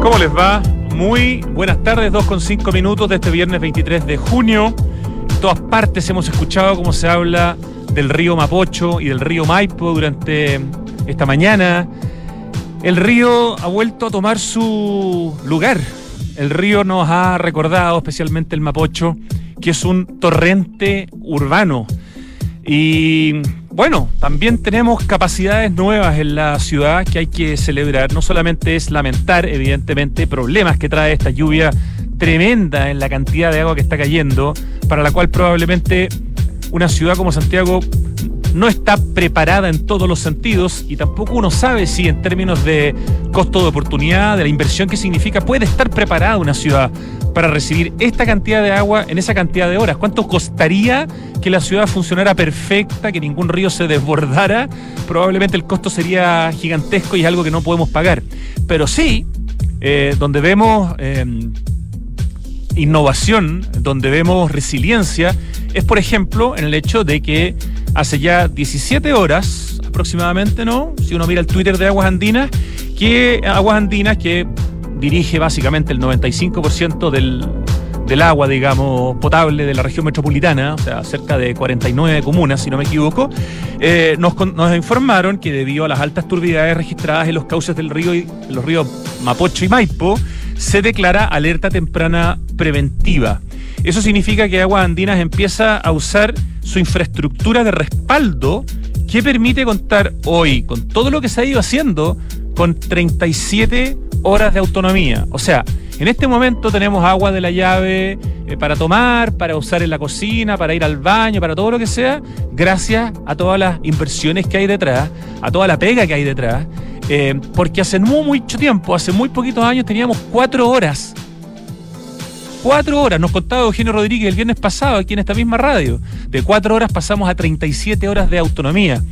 ¿Cómo les va? Muy buenas tardes, 2 con 5 minutos de este viernes 23 de junio. En todas partes hemos escuchado cómo se habla del río Mapocho y del río Maipo durante esta mañana. El río ha vuelto a tomar su lugar. El río nos ha recordado, especialmente el Mapocho, que es un torrente urbano. Y bueno, también tenemos capacidades nuevas en la ciudad que hay que celebrar. No solamente es lamentar, evidentemente, problemas que trae esta lluvia tremenda en la cantidad de agua que está cayendo, para la cual probablemente una ciudad como Santiago no está preparada en todos los sentidos y tampoco uno sabe si en términos de costo de oportunidad, de la inversión que significa, puede estar preparada una ciudad para recibir esta cantidad de agua en esa cantidad de horas. ¿Cuánto costaría que la ciudad funcionara perfecta, que ningún río se desbordara? Probablemente el costo sería gigantesco y es algo que no podemos pagar. Pero sí, eh, donde vemos... Eh, innovación, donde vemos resiliencia, es por ejemplo en el hecho de que hace ya 17 horas aproximadamente, ¿no? Si uno mira el Twitter de Aguas Andinas, que Aguas Andinas que dirige básicamente el 95% del, del agua, digamos, potable de la región metropolitana, o sea, cerca de 49 comunas, si no me equivoco, eh, nos, nos, informaron que debido a las altas turbidades registradas en los cauces del río, los ríos Mapocho y Maipo, se declara alerta temprana preventiva. Eso significa que Aguas Andinas empieza a usar su infraestructura de respaldo que permite contar hoy con todo lo que se ha ido haciendo con 37 horas de autonomía. O sea, en este momento tenemos agua de la llave eh, para tomar, para usar en la cocina, para ir al baño, para todo lo que sea, gracias a todas las inversiones que hay detrás, a toda la pega que hay detrás. Eh, porque hace muy mucho tiempo, hace muy poquitos años, teníamos cuatro horas. Cuatro horas, nos contaba Eugenio Rodríguez el viernes pasado aquí en esta misma radio. De cuatro horas pasamos a 37 horas de autonomía.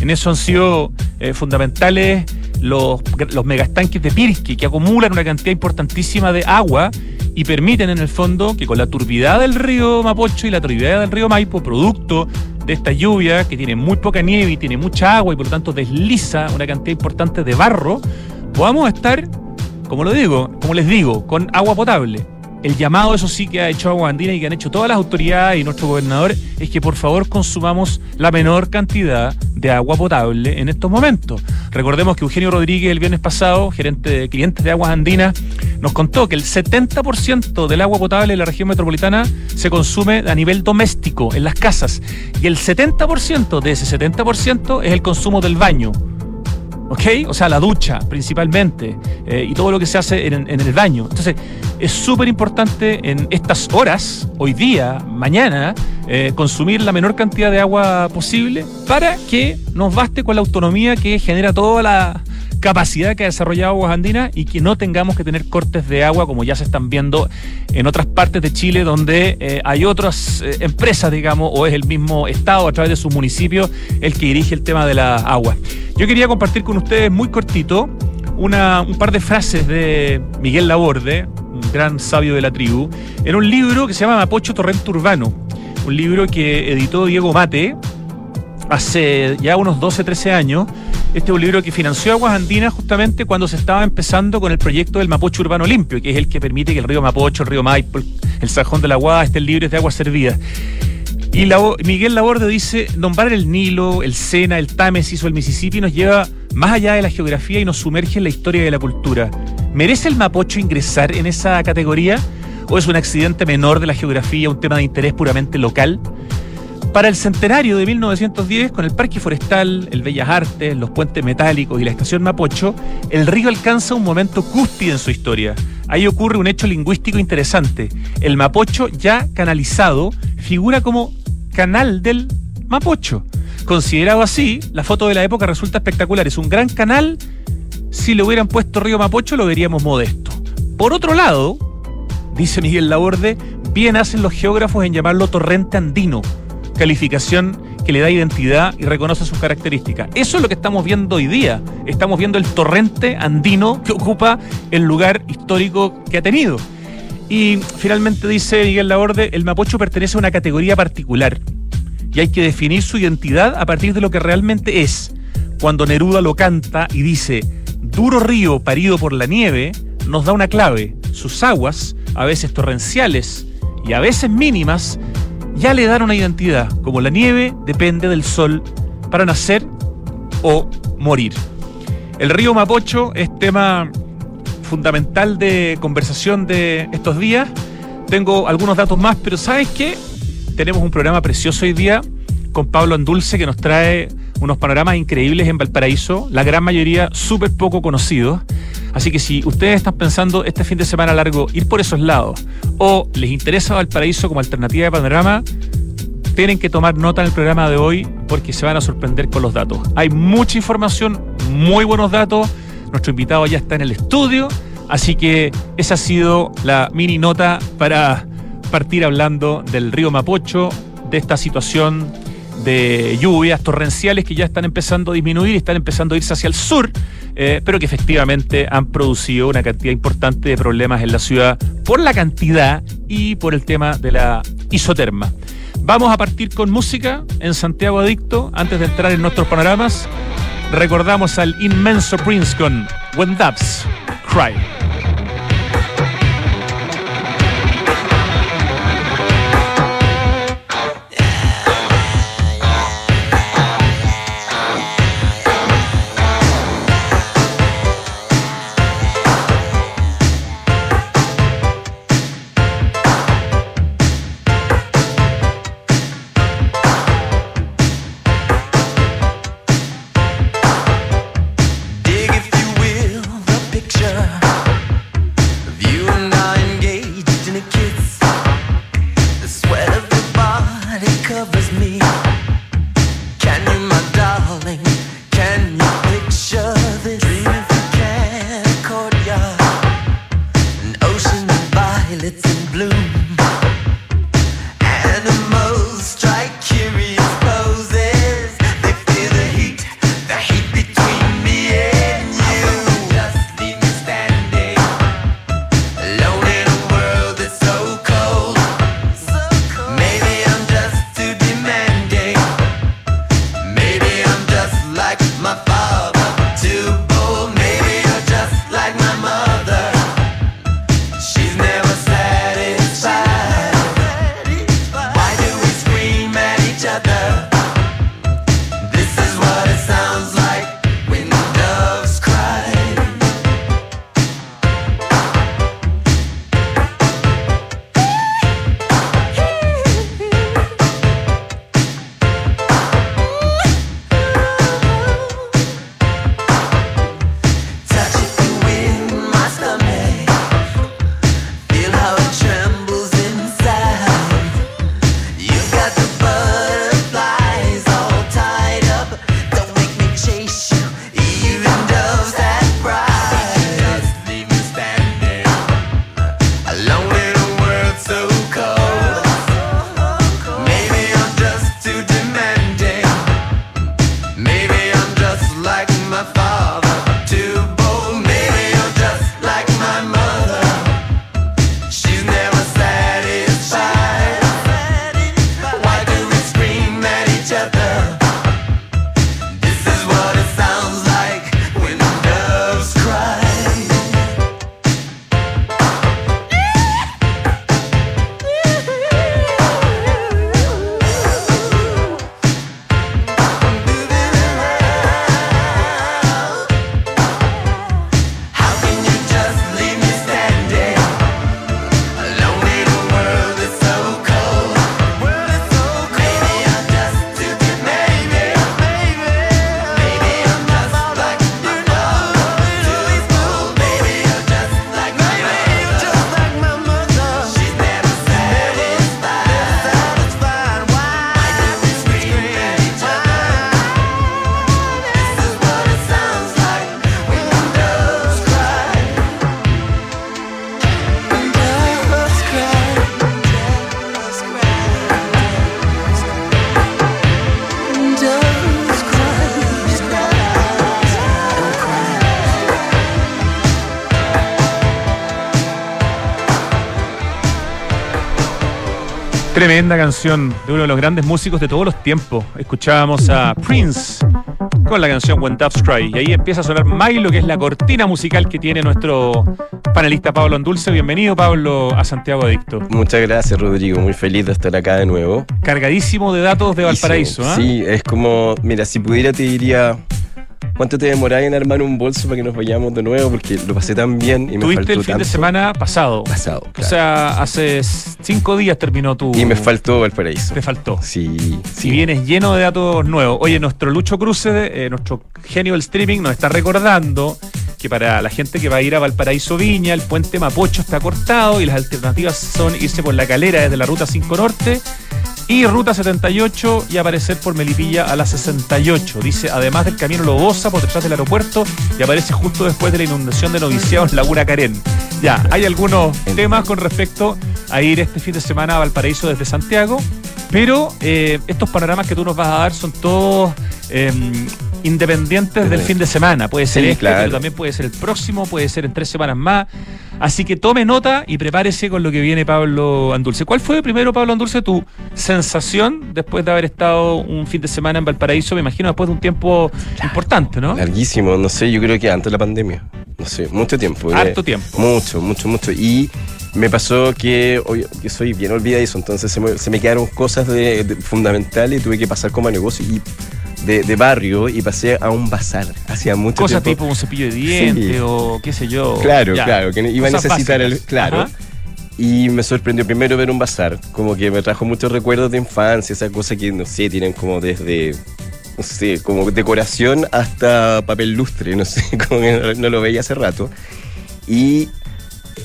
En eso han sido eh, fundamentales los, los megastanques de Pirque, que acumulan una cantidad importantísima de agua y permiten en el fondo que con la turbidez del río Mapocho y la turbidez del río Maipo, producto de esta lluvia que tiene muy poca nieve y tiene mucha agua y por lo tanto desliza una cantidad importante de barro, podamos estar, como lo digo, como les digo, con agua potable. El llamado, eso sí, que ha hecho Agua Andina y que han hecho todas las autoridades y nuestro gobernador es que por favor consumamos la menor cantidad de agua potable en estos momentos. Recordemos que Eugenio Rodríguez el viernes pasado, gerente de clientes de Aguas Andinas, nos contó que el 70% del agua potable en la región metropolitana se consume a nivel doméstico, en las casas, y el 70% de ese 70% es el consumo del baño. ¿Ok? O sea, la ducha principalmente eh, y todo lo que se hace en, el baño. Entonces, es súper importante en estas horas, hoy día, mañana, eh, consumir la menor cantidad de agua posible para que nos baste con la autonomía que genera toda la capacidad que ha desarrollado Aguas Andinas y que no tengamos que tener cortes de agua como ya se están viendo en otras partes de Chile donde eh, hay otras eh, empresas, digamos, o es el mismo Estado a través de sus municipios el que dirige el tema de la agua. Yo quería compartir con ustedes muy cortito una, un par de frases de Miguel Laborde, un gran sabio de la tribu, en un libro que se llama Mapocho Torrente Urbano, un libro que editó Diego Mate hace ya unos 12, 13 años. Este es un libro que financió Aguas Andinas justamente cuando se estaba empezando con el proyecto del Mapocho Urbano Limpio, que es el que permite que el río Mapocho, el río Maipo, el Sajón de la Guada estén libres de agua servida. Y Miguel Laborde dice, nombrar el Nilo, el Sena, el Támesis o el Mississippi nos lleva más allá de la geografía y nos sumerge en la historia de la cultura. ¿Merece el Mapocho ingresar en esa categoría? ¿O es un accidente menor de la geografía, un tema de interés puramente local? Para el centenario de 1910, con el Parque Forestal, el Bellas Artes, los puentes metálicos y la estación Mapocho, el río alcanza un momento cúspide en su historia. Ahí ocurre un hecho lingüístico interesante. El Mapocho, ya canalizado, figura como canal del Mapocho. Considerado así, la foto de la época resulta espectacular. Es un gran canal. Si le hubieran puesto Río Mapocho, lo veríamos modesto. Por otro lado, dice Miguel Laborde, bien hacen los geógrafos en llamarlo torrente andino, calificación que le da identidad y reconoce sus características. Eso es lo que estamos viendo hoy día. Estamos viendo el torrente andino que ocupa el lugar histórico que ha tenido. Y finalmente dice Miguel Laborde, el Mapocho pertenece a una categoría particular y hay que definir su identidad a partir de lo que realmente es. Cuando Neruda lo canta y dice, duro río parido por la nieve nos da una clave. Sus aguas, a veces torrenciales y a veces mínimas, ya le dan una identidad. Como la nieve depende del sol para nacer o morir. El río Mapocho es tema fundamental de conversación de estos días. Tengo algunos datos más, pero ¿sabes qué? Tenemos un programa precioso hoy día con Pablo Andulce que nos trae unos panoramas increíbles en Valparaíso, la gran mayoría súper poco conocidos. Así que si ustedes están pensando este fin de semana largo ir por esos lados o les interesa Valparaíso como alternativa de panorama, tienen que tomar nota en el programa de hoy porque se van a sorprender con los datos. Hay mucha información, muy buenos datos. Nuestro invitado ya está en el estudio, así que esa ha sido la mini nota para partir hablando del río Mapocho, de esta situación de lluvias torrenciales que ya están empezando a disminuir y están empezando a irse hacia el sur, eh, pero que efectivamente han producido una cantidad importante de problemas en la ciudad por la cantidad y por el tema de la isoterma. Vamos a partir con música en Santiago Adicto antes de entrar en nuestros panoramas. Recordamos al inmenso Prince con When Doves Cry. Tremenda canción de uno de los grandes músicos de todos los tiempos. Escuchábamos a Prince con la canción When Doves Cry. Y ahí empieza a sonar Milo, que es la cortina musical que tiene nuestro panelista Pablo Andulce. Bienvenido, Pablo, a Santiago Adicto. Muchas gracias, Rodrigo. Muy feliz de estar acá de nuevo. Cargadísimo de datos de Valparaíso. Sí, ¿eh? sí es como, mira, si pudiera te diría ¿Cuánto te demoráis en armar un bolso para que nos vayamos de nuevo? Porque lo pasé tan bien y me Tuviste el fin de semana pasado. Pasado. O sea, hace cinco días terminó tu. Y me faltó Valparaíso. Te faltó. Sí. Si vienes lleno de datos nuevos. Oye, nuestro Lucho Cruce, eh, nuestro genio del streaming, nos está recordando que para la gente que va a ir a Valparaíso Viña, el puente Mapocho está cortado y las alternativas son irse por la calera desde la ruta 5 Norte y Ruta 78 y aparecer por Melipilla a la 68. Dice, además del camino Lobosa por detrás del aeropuerto y aparece justo después de la inundación de noviciados Laguna Carén. Ya, hay algunos temas con respecto a ir este fin de semana a Valparaíso desde Santiago, pero eh, estos panoramas que tú nos vas a dar son todos em, independientes del fin de semana. Puede ser este, pero también puede ser el próximo, puede ser en tres semanas más. Así que tome nota y prepárese con lo que viene Pablo Andulce. ¿Cuál fue primero, Pablo Andulce, tu sensación después de haber estado un fin de semana en Valparaíso? Me imagino después de un tiempo importante, ¿no? Larguísimo, no sé, yo creo que antes de la pandemia. No sé, mucho tiempo. Harto tiempo. Mucho, mucho, mucho. Y me pasó que, que soy bien olvidadizo, entonces se me, se me quedaron cosas de, fundamentales y tuve que pasar como a negocio. Y de, barrio y pasé a un bazar. Hacía mucho Cosas tipo un cepillo de dientes o qué sé yo. Claro, claro, que iba a necesitar el. Claro. Y me sorprendió primero ver un bazar, como que me trajo muchos recuerdos de infancia, esa cosa que, no sé, tienen como desde, no sé, como decoración hasta papel lustre, no sé, como que no lo veía hace rato. Y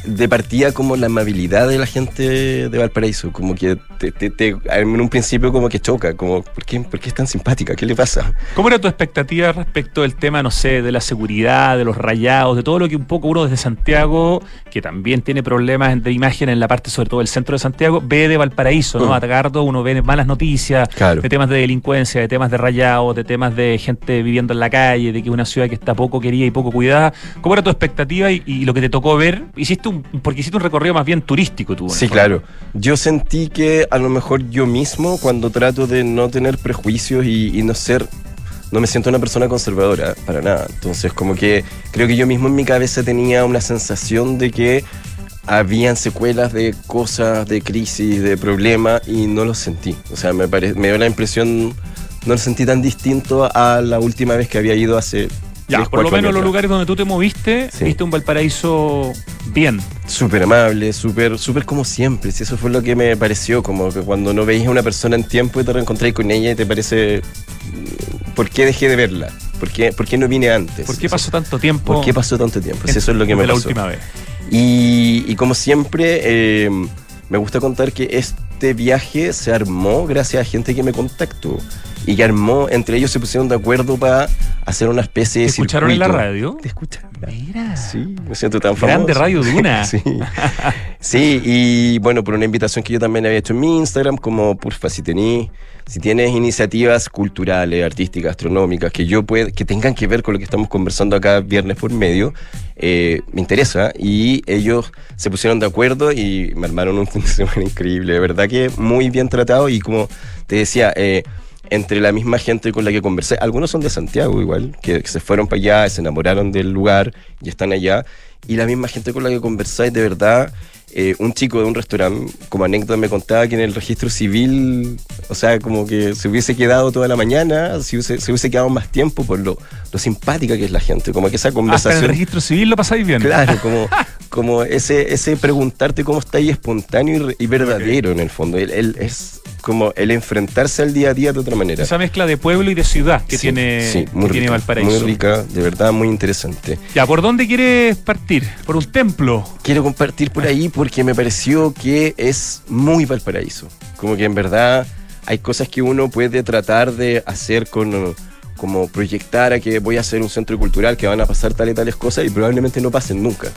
de partida como la amabilidad de la gente de Valparaíso, como que te, en un principio como que choca, como ¿por qué, ¿por qué es tan simpática? ¿Qué le pasa? ¿Cómo era tu expectativa respecto del tema, no sé, de la seguridad, de los rayados, de todo lo que un poco uno desde Santiago, que también tiene problemas de imagen en la parte sobre todo del centro de Santiago, ve de Valparaíso, ¿no? Tagardo uno ve malas noticias de temas de delincuencia, de temas de rayados, de temas de gente viviendo en la calle, de que es una ciudad que está poco querida y poco cuidada. ¿Cómo era tu expectativa y, y lo que te tocó ver? ¿Hiciste porque hiciste un recorrido más bien turístico tú. Sí, claro. Yo sentí que a lo mejor yo mismo, cuando trato de no tener prejuicios y, no ser no me siento una persona conservadora, para nada. Entonces, como que creo que yo mismo en mi cabeza tenía una sensación de que habían secuelas de cosas, de crisis, de problemas, y no lo sentí. O sea, me, me dio la impresión, no lo sentí tan distinto a la última vez que había ido hace ya, por lo menos los lugares donde tú te moviste, viste un Valparaíso bien. Súper amable, súper súper como siempre. Si eso fue lo que me pareció, como que cuando no veis a una persona en tiempo y te reencontráis con ella y te parece, mm, ¿por qué dejé de verla? ¿Por qué, por qué no vine antes? ¿Por qué pasó tanto tiempo? ¿Por qué pasó tanto tiempo? eso es lo que me pasó. la última vez. Y, como siempre, eh, me gusta contar que este viaje se armó gracias a gente que me contactó y que armó, entre ellos se pusieron de acuerdo para hacer una especie de ¿Te escucharon en la radio? ¿Te escucharon? Mira. Sí, me siento tan famoso. Grande Radio Duna. sí. sí, y bueno, por una invitación que yo también había hecho en mi Instagram, como porfa, si tenés, si tienes iniciativas culturales, artísticas, astronómicas, que yo pueda, que tengan que ver con lo que estamos conversando acá viernes por medio, eh, me interesa. Y ellos se pusieron de acuerdo y me armaron un fin de semana increíble. De verdad que muy bien tratado y como te decía, eh, entre la misma gente con la que conversé, algunos son de Santiago igual, que, se fueron para allá, se enamoraron del lugar y están allá, y la misma gente con la que conversé, de verdad, eh, un chico de un restaurante, como anécdota, me contaba que en el registro civil, o sea, como que se hubiese quedado toda la mañana, se hubiese, se hubiese quedado más tiempo por lo, lo, simpática que es la gente, como que esa conversación... Hasta en el registro civil lo pasáis bien. Claro, como, como ese, ese preguntarte cómo está ahí espontáneo y, verdadero en el fondo. Él, es como el enfrentarse al día a día de otra manera. Esa mezcla de pueblo y de ciudad que tiene, sí, muy tiene Valparaíso. Muy rica, de verdad muy interesante. Ya, ¿por dónde quieres partir? ¿Por un templo? Quiero compartir por ahí porque me pareció que es muy Valparaíso. Como que en verdad hay cosas que uno puede tratar de hacer con como proyectar a que voy a hacer un centro cultural, que van a pasar tales y tales cosas y probablemente no pasen nunca.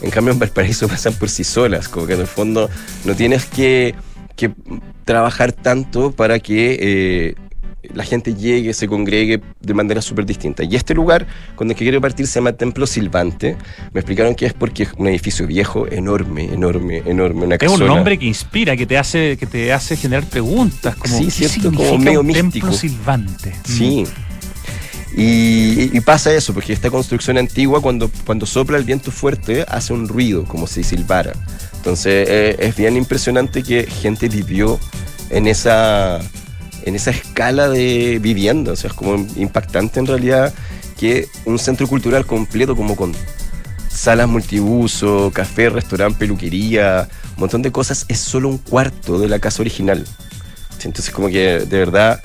En cambio en Valparaíso pasan por sí solas, como que en el fondo no tienes que que trabajar tanto para que eh, la gente llegue, se congregue de manera súper distinta. Y este lugar, con el que quiero partir, se llama Templo Silvante. Me explicaron que es porque es un edificio viejo, enorme, enorme, enorme. Una es un nombre que inspira, que te hace, que te hace generar preguntas. Como, sí, cierto, como medio místico. Templo Silvante. Sí. Y, y pasa eso, porque esta construcción antigua, cuando, cuando sopla el viento fuerte, hace un ruido, como si silbara. Entonces eh, es bien impresionante que gente vivió en esa, en esa escala de vivienda. O sea, es como impactante en realidad que un centro cultural completo, como con salas multiuso, café, restaurante, peluquería, un montón de cosas, es solo un cuarto de la casa original. Entonces como que de verdad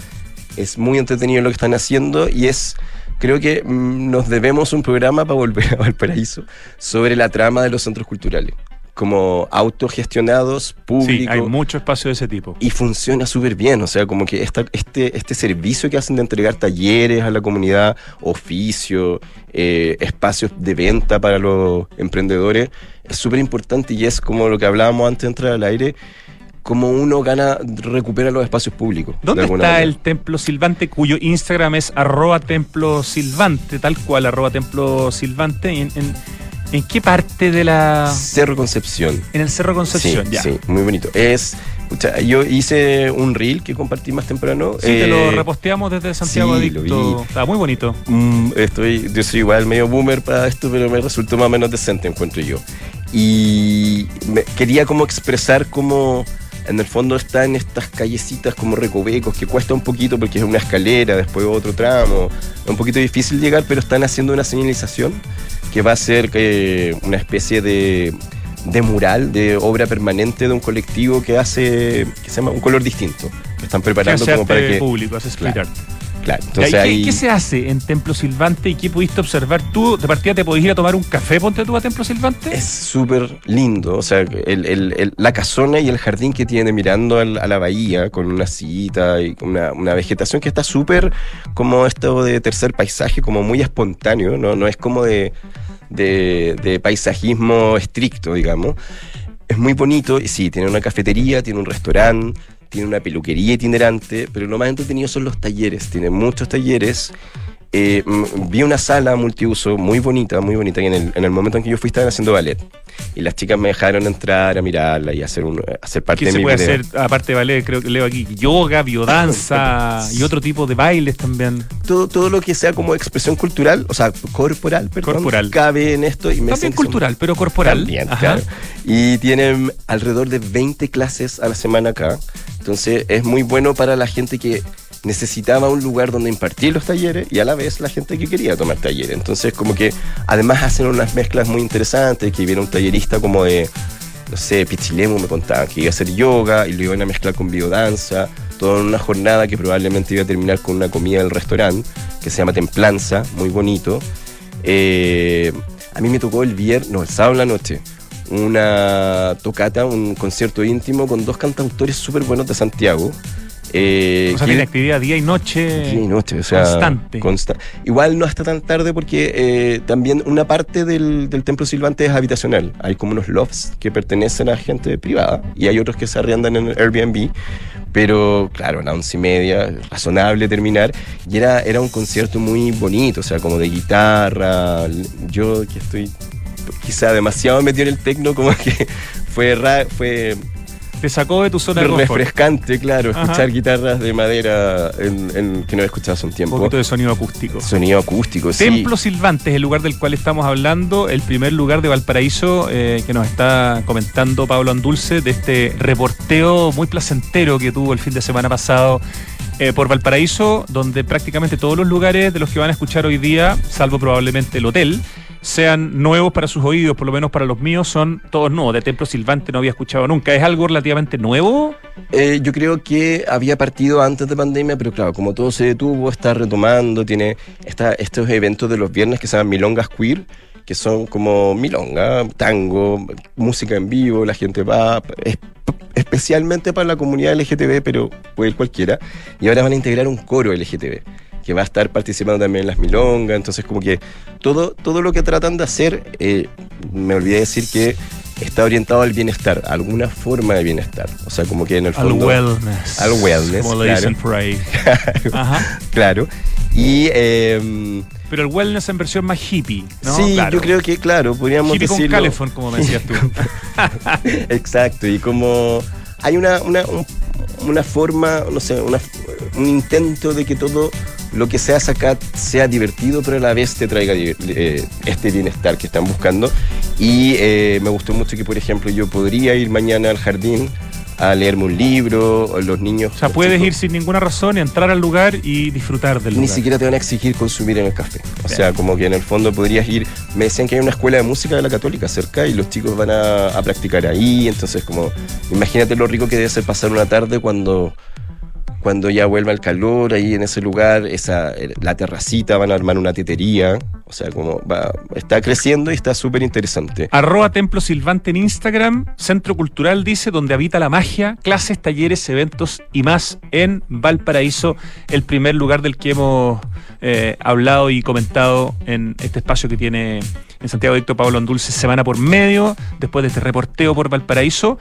es muy entretenido lo que están haciendo y es creo que mm, nos debemos un programa para volver a Valparaíso sobre la trama de los centros culturales como autogestionados, públicos. Sí, hay mucho espacio de ese tipo. Y funciona súper bien, o sea, como que esta, este, este servicio que hacen de entregar talleres a la comunidad, oficio, eh, espacios de venta para los emprendedores, es súper importante y es como lo que hablábamos antes de entrar al aire, como uno gana, recupera los espacios públicos. ¿Dónde está el Templo Silvante, cuyo Instagram es arroba templo silvante, tal cual, arroba templo silvante? en, ¿En qué parte de la. Cerro Concepción. En el Cerro Concepción, sí, ya. Sí, muy bonito. Es. yo hice un reel que compartí más temprano. Sí, te lo eh, reposteamos desde Santiago sí, Adicto. Está muy bonito. Mm, estoy, yo soy igual medio boomer para esto, pero me resultó más o menos decente, encuentro yo. Y quería como expresar cómo en el fondo está en estas callecitas como recovecos que cuesta un poquito porque es una escalera, después otro tramo. Es un poquito difícil llegar, pero están haciendo una señalización que va a ser eh, una especie de, de, mural, de obra permanente de un colectivo que hace, que se llama Un Color Distinto, que están preparando como para que... público, hace claro, Claro, entonces ¿Qué, ¿Qué, se hace en Templo Silvante y qué pudiste observar tú? ¿De partida te podías ir a tomar un café, ponte tú a Templo Silvante? Es súper lindo, o sea, el, el, la casona y el jardín que tiene mirando a la bahía con una sillita y una, una vegetación que está súper como esto de tercer paisaje, como muy espontáneo, no, no es como de de, paisajismo estricto, digamos. Es muy bonito y sí, tiene una cafetería, tiene un restaurante, tiene una peluquería itinerante, pero lo más entretenido son los talleres. Tiene muchos talleres eh, vi una sala multiuso muy bonita, muy bonita, y en el, en el momento en que yo fui estaban haciendo ballet. Y las chicas me dejaron entrar a mirarla y hacer, un, hacer parte ¿Qué de se puede hacer, aparte de ballet, creo que leo aquí, yoga, biodanza y otro tipo de bailes también? Todo, todo lo que sea como expresión cultural, o sea, corporal, perdón, corporal. cabe en esto. Y me también cultural, pero corporal. También, claro. Y tienen alrededor de 20 clases a la semana acá. Entonces es muy bueno para la gente que necesitaba un lugar donde impartir los talleres y a la vez la gente que quería tomar talleres. Entonces, como que además hacen unas mezclas muy interesantes, que viene un tallerista como de, no sé, Pichilemu me contaba que iba a hacer yoga y lo iban a mezclar con biodanza, toda una jornada que probablemente iba a terminar con una comida del restaurante, que se llama Templanza, muy bonito. Eh, a mí me tocó el viernes, no, el sábado la noche, una tocata, un concierto íntimo con dos cantautores súper buenos de Santiago. Eh, o sea, tiene actividad día y noche. Día y noche, o sea. Constante. Igual no hasta tan tarde porque eh, también una parte del, templo silvante es habitacional. Hay como unos lofts que pertenecen a gente privada y hay otros que se arriendan en el Airbnb. Pero claro, a las once y media, razonable terminar. Y era, era un concierto muy bonito, o sea, como de guitarra. Yo que estoy quizá demasiado metido en el tecno, como que fue, fue te sacó de tu zona de Refrescante, claro, escuchar guitarras de madera en, que no he escuchado hace un tiempo. Un poquito de sonido acústico. Sonido acústico, sí. Templo Silvante es el lugar del cual estamos hablando, el primer lugar de Valparaíso eh, que nos está comentando Pablo Andulce de este reporteo muy placentero que tuvo el fin de semana pasado eh, por Valparaíso, donde prácticamente todos los lugares de los que van a escuchar hoy día, salvo probablemente el hotel, sean nuevos para sus oídos, por lo menos para los míos, son todos nuevos. De Templo Silvante no había escuchado nunca. ¿Es algo relativamente nuevo? Eh, yo creo que había partido antes de pandemia, pero claro, como todo se detuvo, está retomando, tiene estos eventos de los viernes que se llaman Milongas Queer, que son como milonga, tango, música en vivo, la gente va, especialmente para la comunidad LGTB, pero puede cualquiera, y ahora van a integrar un coro LGTB que va a estar participando también en las milongas, entonces como que todo, todo lo que tratan de hacer, eh, me olvidé decir que está orientado al bienestar, a alguna forma de bienestar. O sea, como que en el fondo. Al wellness. Al wellness. Como lo dicen por ahí. Ajá. claro. Y. Eh, Pero el wellness en versión más hippie, ¿no? Sí, yo creo que, claro, podríamos hippie decirlo. con California, como me decías tú. Exacto, y como hay una, una, una forma, no sé, un intento de que todo lo que se hace acá sea divertido, pero a la vez te traiga eh, este bienestar que están buscando. Y eh, me gustó mucho que, por ejemplo, yo podría ir mañana al jardín a leerme un libro, o los niños. O sea, puedes ir sin ninguna razón, entrar al lugar y disfrutar del Ni lugar. siquiera te van a exigir consumir en el café. O sea, como que en el fondo podrías ir. Me decían que hay una escuela de música de la Católica cerca y los chicos van a, a practicar ahí. Entonces, como, imagínate lo rico que debe ser pasar una tarde cuando cuando ya vuelva el calor ahí en ese lugar, esa, la terracita, van a armar una tetería. O sea, como va, está creciendo y está súper interesante. Arroba Templo Silvante en Instagram, Centro Cultural dice, donde habita la magia, clases, talleres, eventos y más en Valparaíso, el primer lugar del que hemos eh, hablado y comentado en este espacio que tiene en Santiago Dicto Pablo Andulce semana por medio, después de este reporteo por Valparaíso.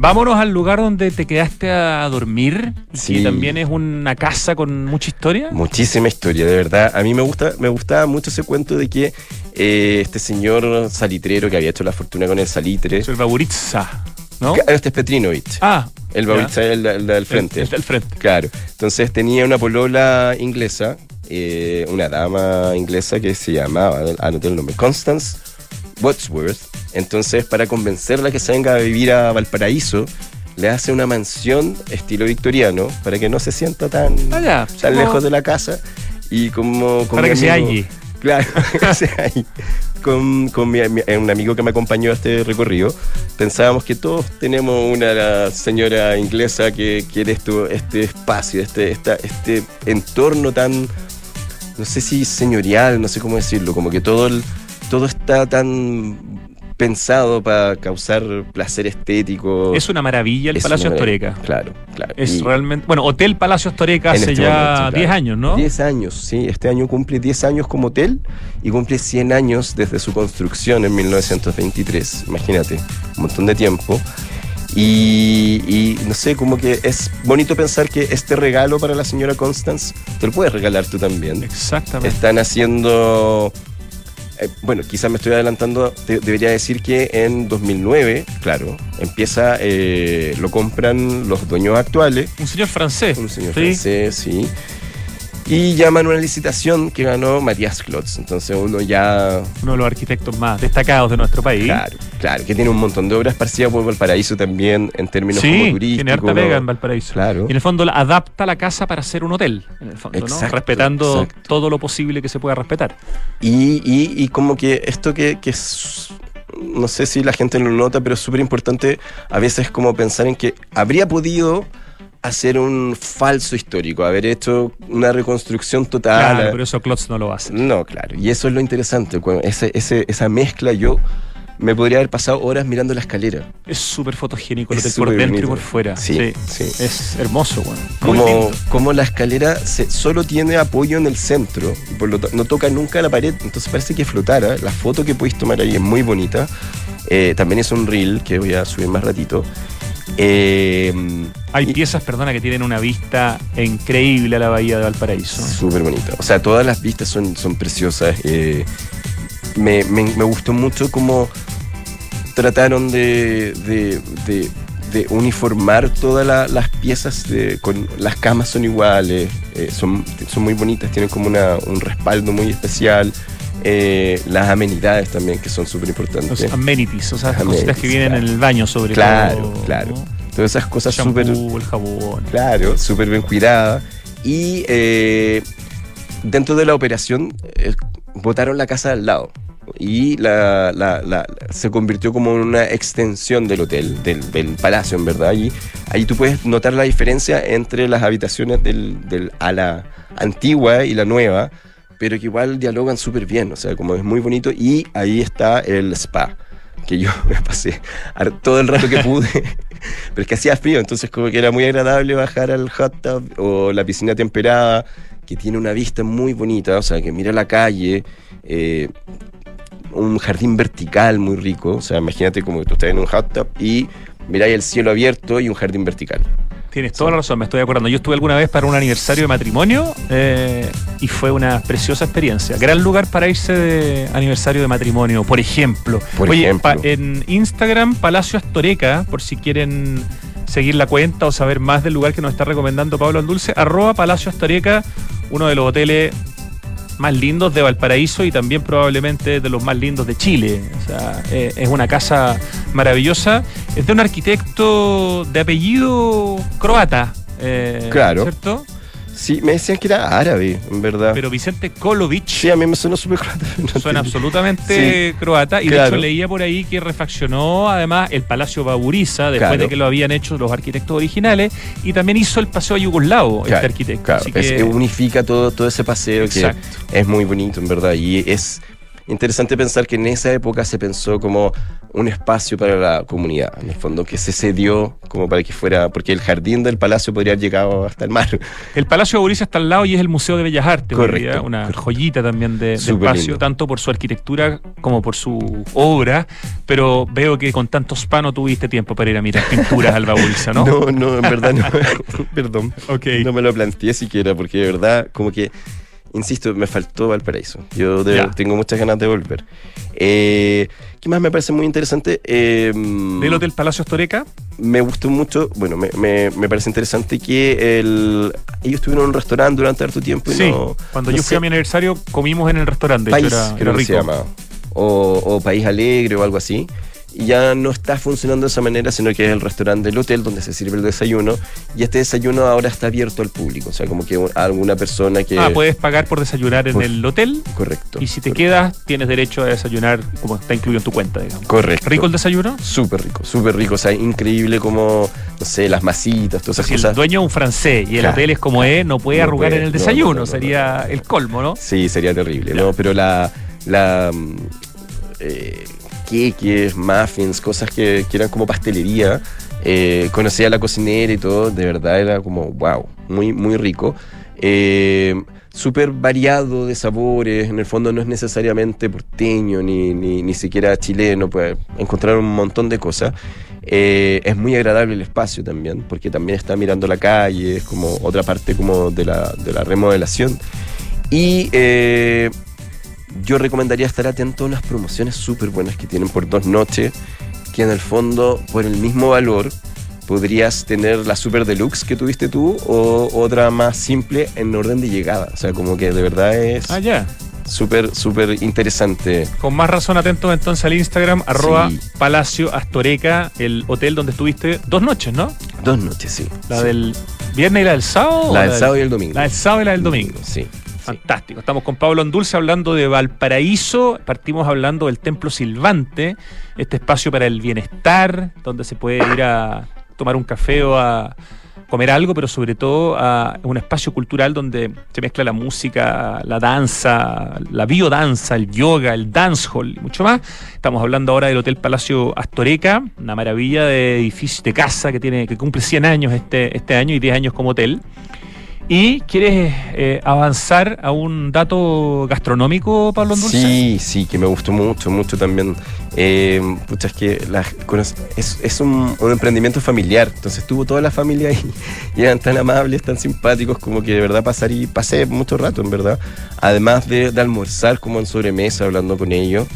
Vámonos al lugar donde te quedaste a dormir, Sí. que también es una casa con mucha historia. Muchísima historia, de verdad. A mí me gusta, me gustaba mucho ese cuento de que eh, este señor salitrero que había hecho la fortuna con el salitre. El Baburitza, ¿no? Este es Petrinovich. Ah, el ya. Bauritza es el, el del frente. El, el del frente. Claro. Entonces tenía una polola inglesa, eh, una dama inglesa que se llamaba, anoté el nombre, Constance Wadsworth. Entonces, para convencerla que se venga a vivir a Valparaíso, le hace una mansión estilo victoriano para que no se sienta tan, ya. tan Como- lejos de la casa. Y como. Para que se amigo- halle. Claro, que se halle. Con, con mi- mi- un amigo que me acompañó a este recorrido, pensábamos que todos tenemos una señora inglesa que quiere esto, este espacio, este, esta- este entorno tan, no sé si señorial, no sé cómo decirlo, como que todo, el- todo está tan pensado para causar placer estético. Es una maravilla el Es Palacio Astoreca. Claro, claro. Es Y- realmente. Bueno, Hotel Palacio Astoreca hace este ya momento, 10 claro. años, ¿no? 10 años, sí. Este año cumple 10 años como hotel y cumple 100 años desde su construcción en 1923. Imagínate, un montón de tiempo. Y, y no sé, como que es bonito pensar que este regalo para la señora Constance te lo puedes regalar tú también. Exactamente. Están haciendo. Eh, bueno, quizás me estoy adelantando. te- debería decir que en 2009, claro, empieza. eh, lo compran los dueños actuales. Un señor francés. Un señor Sí. francés, sí. Y llaman una licitación que ganó Matías Klotz. Entonces uno ya. Uno de los arquitectos más destacados de nuestro país. Claro, claro, que tiene un montón de obras parecidas por Valparaíso también en términos como Sí, turísticos. tiene harta pega en Valparaíso. Claro. Y en el fondo adapta la casa para ser un hotel, en el fondo, ¿no? Exacto, Respetando exacto. todo lo posible que se pueda respetar. Y, y- y como que esto que, que es, no sé si la gente lo nota, pero es súper importante a veces como pensar en que habría podido hacer un falso histórico, haber hecho una reconstrucción total. Claro, pero eso Klotz no lo hace. No, claro. Y eso es lo interesante. ese, ese- esa mezcla, yo me podría haber pasado horas mirando la escalera. Es súper fotogénico Es hotel por dentro y bonito. por fuera. Sí, sí. Es hermoso, bueno. Como, como la escalera se, solo tiene apoyo en el centro, y por lo no toca nunca la pared, entonces parece que flotara. La foto que podéis tomar ahí es muy bonita. Eh, también es un reel que voy a subir más ratito. Eh, Hay y- piezas, perdona, que tienen una vista increíble a la bahía de Valparaíso. Súper bonita. O sea, todas las vistas son, son preciosas. eh, me, me- me gustó mucho cómo trataron de, de- de- de uniformar todas la- las piezas. con, las camas son iguales, eh, son, son muy bonitas, tienen como una, un respaldo muy especial. Eh, las amenidades también, que son súper Los importantes. amenities, o sea, Las cositas que vienen claro. en el baño sobre Claro, todo. claro. ¿no? Todas esas cosas súper... el jabón. Claro, súper bien cuidada. Y eh, dentro de la operación eh, botaron la casa al lado. Y la, la- la- se convirtió como en una extensión del hotel, del, del palacio, en verdad. Y ahí tú puedes notar la diferencia entre las habitaciones del, del ala antigua y la nueva, pero que igual dialogan súper bien. O sea, como es muy bonito. Y ahí está el spa que yo me pasé todo el rato que pude, pero es que hacía frío, entonces como que era muy agradable bajar al hot tub o la piscina temperada, que tiene una vista muy bonita, o sea, que mira la calle, eh, un jardín vertical muy rico, o sea, imagínate como que tú estás en un hot tub y miráis el cielo abierto y un jardín vertical. Tienes toda la razón, me estoy acordando. Yo estuve alguna vez para un aniversario de matrimonio eh, y fue una preciosa experiencia. Gran lugar para irse de aniversario de matrimonio, por ejemplo. Por Oye, ejemplo. pa- en Instagram, Palacio Astoreca, por si quieren seguir la cuenta o saber más del lugar que nos está recomendando Pablo Andulce, arroba Palacio Astoreca, uno de los hoteles más lindos de Valparaíso y también probablemente de los más lindos de Chile. O sea, eh, es una casa maravillosa. Es de un arquitecto de apellido croata. eh, Claro. ¿Cierto? Sí, me decían que era árabe, en verdad. Pero Vicente Kolovic sí, a mí me suena súper croata. no suena absolutamente croata. Y de claro. hecho leía por ahí que refaccionó además el Palacio Baburiza después Claro. de que lo habían hecho los arquitectos originales. Y también hizo el Paseo Yugoslavo, este Claro, arquitecto. claro. Así Es- que- unifica todo, todo ese paseo Exacto. que es muy bonito, en verdad. Y es interesante pensar que en esa época se pensó como un espacio para la comunidad, en el fondo, que se cedió como para que fuera, porque el jardín del palacio podría haber llegado hasta el mar. El Palacio Baburiza está al lado y es el Museo de Bellas Artes. Correcto, día, una joyita también de, de espacio, lindo. tanto por su arquitectura como por su obra. Pero veo que con tantos panos tuviste tiempo para ir a mirar pinturas al Baburiza, ¿no? No, no, en verdad no. Perdón. No me lo planteé siquiera, porque de verdad, como que, insisto, me faltó Valparaíso. Yo de- Ya. tengo muchas ganas de volver. Eh, ¿Qué más me parece muy interesante? Eh, Del Hotel Palacio Astoreca. me gustó mucho, bueno, me, me- me parece interesante que el, ellos tuvieron un restaurante durante harto tiempo y Sí, no. cuando no yo sé, fui a mi aniversario comimos en el restaurante. de hecho, País, era, creo era que se rico. llama. O, o País Alegre o algo así. Y ya no está funcionando de esa manera, sino que es el restaurante del hotel donde se sirve el desayuno. Y este desayuno ahora está abierto al público. O sea, como que un- alguna persona que. Ah, puedes pagar por desayunar en Por- el hotel Correcto. y si te correcto. quedas tienes derecho a desayunar como está incluido en tu cuenta, digamos. Correcto. ¿Rico el desayuno? Súper rico, súper rico. O sea, increíble como, no sé, las masitas, todas esas Si el cosas. dueño es un francés y el Claro. hotel es como es, no puede No arrugar puede, en el no, desayuno, no, no, no, sería el colmo, ¿no? Sí, sería terrible. ¿no? Pero la. la mm, eh, queques, muffins, cosas que, que eran como pastelería. Eh, conocía a la cocinera y todo, de verdad era como, wow, muy, muy rico. Eh, Súper variado de sabores, en el fondo no es necesariamente porteño ni, ni, ni siquiera chileno, pues encontrar un montón de cosas. Eh, es muy agradable el espacio también, porque también está mirando la calle, es como otra parte como de la, de la remodelación. Y eh, yo recomendaría estar atento a unas promociones súper buenas que tienen por dos noches, que en el fondo, por el mismo valor, podrías tener la super deluxe que tuviste tú o otra más simple en orden de llegada. O sea, como que de verdad es Ah, ya. súper, súper interesante. Con más razón atentos entonces al Instagram, arroba Sí. Palacio Astoreca, el hotel donde estuviste dos noches, ¿no? Dos noches, sí. La Sí. del viernes y la del sábado. La del sábado y el domingo. La del sábado y la del domingo. Sí. Fantástico. Estamos con Pablo Andulce hablando de Valparaíso. Partimos hablando del Templo Silvante, este espacio para el bienestar, donde se puede ir a tomar un café o a comer algo, pero sobre todo a un espacio cultural donde se mezcla la música, la danza, la biodanza, el yoga, el dancehall y mucho más. Estamos hablando ahora del Hotel Palacio Astoreca, una maravilla de edificio, de casa que tiene que cumple 100 años este, este año y 10 años como hotel. ¿Y quieres eh, avanzar a un dato gastronómico, Pablo Andulce? Sí, sí, que me gustó mucho, mucho también. Eh, es que la- es, es un, emprendimiento familiar, entonces estuvo toda la familia ahí y eran tan amables, tan simpáticos, como que de verdad pasar pasé mucho rato, en verdad. Además de, de almorzar como en sobremesa, hablando con ellos.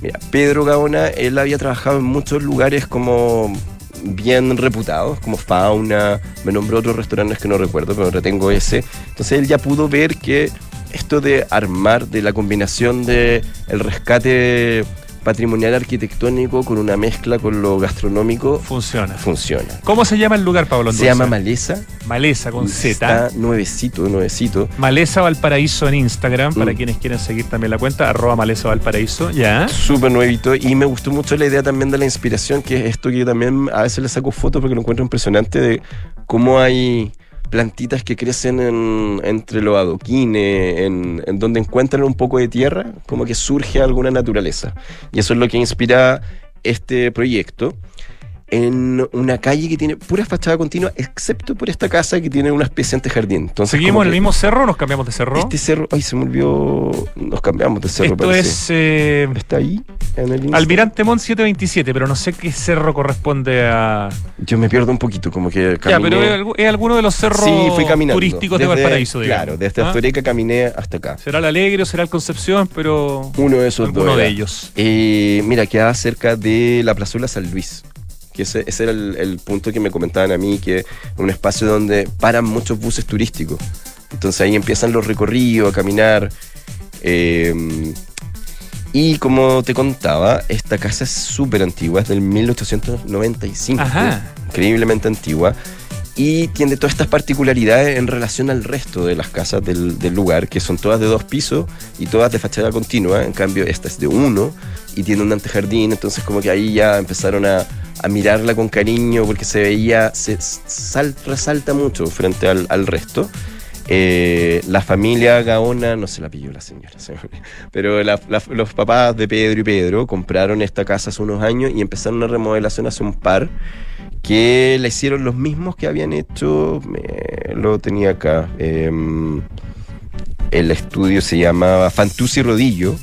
Mira, Pedro Gaona, él había trabajado en muchos lugares como bien reputados, como Fauna, me nombró otros restaurantes que no recuerdo, pero retengo ese. Entonces él ya pudo ver que esto de armar, de la combinación de el rescate patrimonial arquitectónico con una mezcla con lo gastronómico, Funciona. funciona. ¿Cómo se llama el lugar, Pablo Se llama Maleza. Maleza con Z. Está nuevecito, nuevecito. Maleza Valparaíso en Instagram, para Mm. quienes quieren seguir también la cuenta, arroba Maleza Valparaíso. Ya. Súper nuevito y me gustó mucho la idea también de la inspiración, que es esto que yo también a veces le saco fotos porque lo encuentro impresionante de cómo hay plantitas que crecen en- entre los adoquines, en, en donde encuentran un poco de tierra, como que surge alguna naturaleza. Y eso es lo que inspira este proyecto en una calle que tiene pura fachada continua, excepto por esta casa que tiene una especie de jardín. Entonces, ¿Seguimos en el mismo cerro o nos cambiamos de cerro? Este cerro, ay, se me olvidó, nos cambiamos de cerro, Esto parece. es eh, Está ahí, en el. Almirante Mont 727, pero no sé qué cerro corresponde a. Yo me pierdo un poquito, como que Ya, caminé. pero es, algu- es alguno de los cerros sí, fui caminando. turísticos Desde- de Valparaíso, digamos. Claro, desde ¿Ah? Astoreca caminé hasta acá. Será el Alegre o será el Concepción, pero Uno de esos dos de era. ellos. Eh, mira, quedaba cerca de la plazuela San Luis. Que ese, ese era el, el punto que me comentaban a mí, que es un espacio donde paran muchos buses turísticos. Entonces ahí empiezan los recorridos, a caminar. eh, y como te contaba, esta casa es súper antigua, es del 1895. Ajá. Increíblemente antigua. Y tiene todas estas particularidades en relación al resto de las casas del, del lugar, que son todas de dos pisos y todas de fachada continua. En cambio, esta es de uno y tiene un antejardín. Entonces, como que ahí ya empezaron a, a mirarla con cariño porque se veía, se sal- resalta mucho frente al, al resto. Eh, la familia Gaona, no se la pilló la señora, pero los papás de Pedro y Pedro compraron esta casa hace unos años y empezaron una remodelación hace un par que la hicieron los mismos que habían hecho, me- lo tenía acá, em, el estudio se llamaba Fantuzzi Rodillo,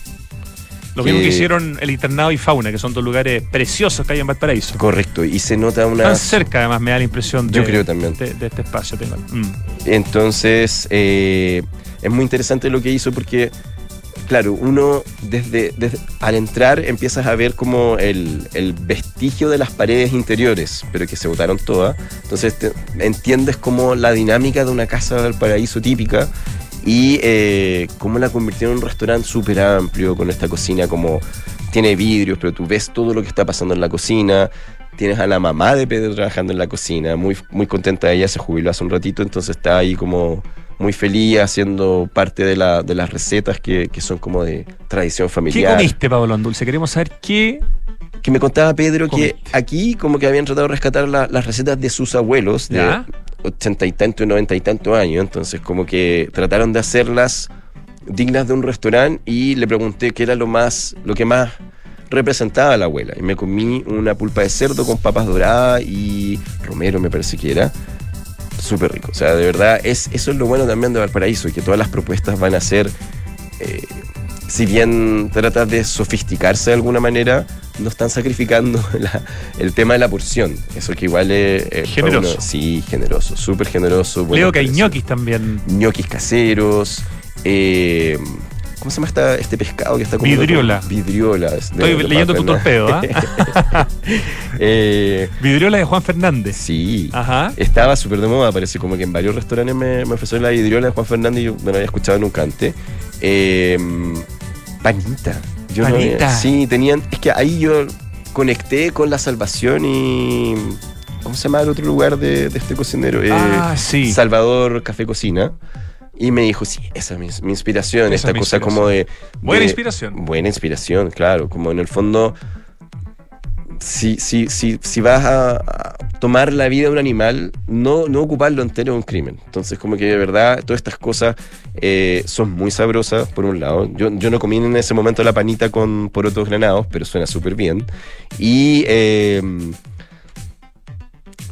Lo mismo que hicieron el internado y fauna, que son dos lugares preciosos que hay en Valparaíso. correcto, y se nota una... Tan cerca, además, me da la impresión de, Yo creo también. de, de este espacio. Mm. Entonces, eh, es muy interesante lo que hizo porque, claro, uno desde, desde- al entrar empiezas a ver como el, el vestigio de las paredes interiores, pero que se botaron todas. Entonces, te- entiendes como la dinámica de una casa del paraíso típica y eh, cómo la convirtieron en un restaurante súper amplio, con esta cocina como tiene vidrios, pero tú ves todo lo que está pasando en la cocina. Tienes a la mamá de Pedro trabajando en la cocina, muy, muy contenta ella, se jubiló hace un ratito, entonces está ahí como muy feliz haciendo parte de, la, de las recetas que, que son como de tradición ¿Qué familiar. comiste, Pablo Andulce? Queremos saber qué. Que me contaba Pedro que aquí como que habían tratado de rescatar la- las recetas de sus abuelos de. Ochenta y tanto y noventa y tanto años, entonces como que trataron de hacerlas dignas de un restaurante y le pregunté qué era lo más, lo que más representaba a la abuela. Y me comí una pulpa de cerdo con papas doradas y romero me parece que era. Súper rico. O sea, de verdad, es, eso es lo bueno también de Valparaíso, que todas las propuestas van a ser, eh, si bien tratan de sofisticarse de alguna manera, no están sacrificando la- el tema de la porción. Eso que igual es... Generoso. uno- sí, generoso, súper generoso. Leo que hay ñoquis también. ñoquis caseros. eh, ¿Cómo se llama esta- este pescado que está como Vidriola. Vidriola. Estoy de leyendo tu torpedo, ¿ah? Eh, Vidriola de Juan Fernández. sí. Ajá. Estaba súper de moda, parece como que en varios restaurantes me, me ofrecieron la vidriola de Juan Fernández y yo no la había escuchado nunca antes. Eh, panita. Yo no había- sí, tenían. Es que ahí yo conecté con la salvación y. ¿Cómo se llama el otro lugar de, de este cocinero? Eh, ah, sí. Salvador Café Cocina. Y me dijo, sí, esa es mi, mi inspiración, Esa esta es mi cosa inspiración. como de... Buena inspiración. Buena inspiración, claro, como en el fondo, si, si, si, si vas a, a tomar la vida de un animal, no, no ocuparlo entero es un crimen. Entonces, como que de verdad, todas estas cosas eh, son muy sabrosas, por un lado. Yo, yo no comí en ese momento la panita con porotos granados, pero suena súper bien. Y... eh,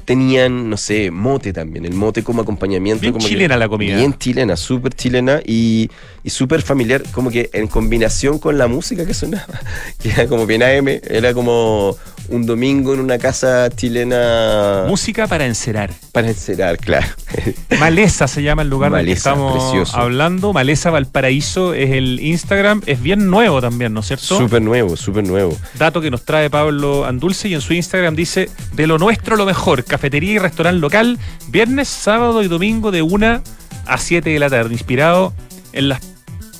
tenían, no sé, mote también, el mote como acompañamiento. Bien como que- chilena la comida. Bien chilena, súper chilena y, y súper familiar, como que en combinación con la música que sonaba, que era como bien AM, era como un domingo en una casa chilena Música para encerar. para encerar, claro. Maleza se llama el lugar Maleza, estamos precioso. hablando. Maleza Valparaíso es el Instagram. Es bien nuevo también, ¿no es cierto? Súper nuevo, súper nuevo. Dato que nos trae Pablo Andulce y en su Instagram dice: De lo nuestro lo mejor, cafetería y restaurante local, viernes, sábado y domingo de 1 a 7 de la tarde, inspirado en las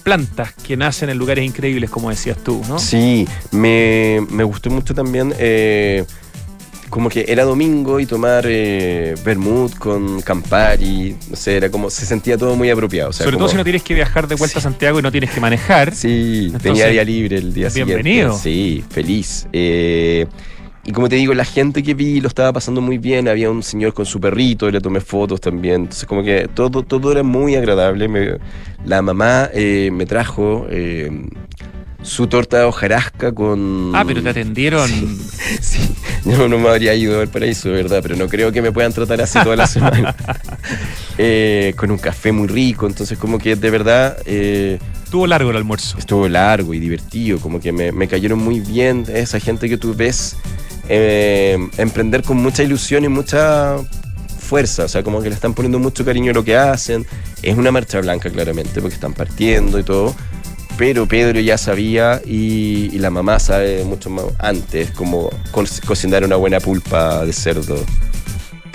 plantas que nacen en lugares increíbles, como decías tú, ¿no? Sí, me, me gustó mucho también. eh, como que era domingo y tomar eh, con Campari, no sé, era como, se sentía todo muy apropiado. o sea, Sobre como- todo si no tienes que viajar de vuelta a Santiago y no tienes que manejar. Sí, Entonces, tenía día libre el día bienvenido. siguiente. Sí, feliz. Eh, y como te digo, la gente que vi lo estaba pasando muy bien. Había un señor con su perrito, le tomé fotos también. Entonces, como que todo, todo era muy agradable. Me- la mamá eh, me trajo eh, su torta de hojarasca con. Ah, pero te atendieron. Sí, yo no me habría ido al paraíso, de verdad, pero no creo que me puedan tratar así toda la semana. Eh, con un café muy rico, entonces como que de verdad eh, Estuvo largo el almuerzo. estuvo largo y divertido, como que me, me cayeron muy bien esa gente que tú ves eh, emprender con mucha ilusión y mucha fuerza, o sea, como que le están poniendo mucho cariño a lo que hacen. Es una marcha blanca, claramente, porque están partiendo y todo. Pero Pedro ya sabía y, la mamá sabe mucho más antes cómo co- cocinar una buena pulpa de cerdo.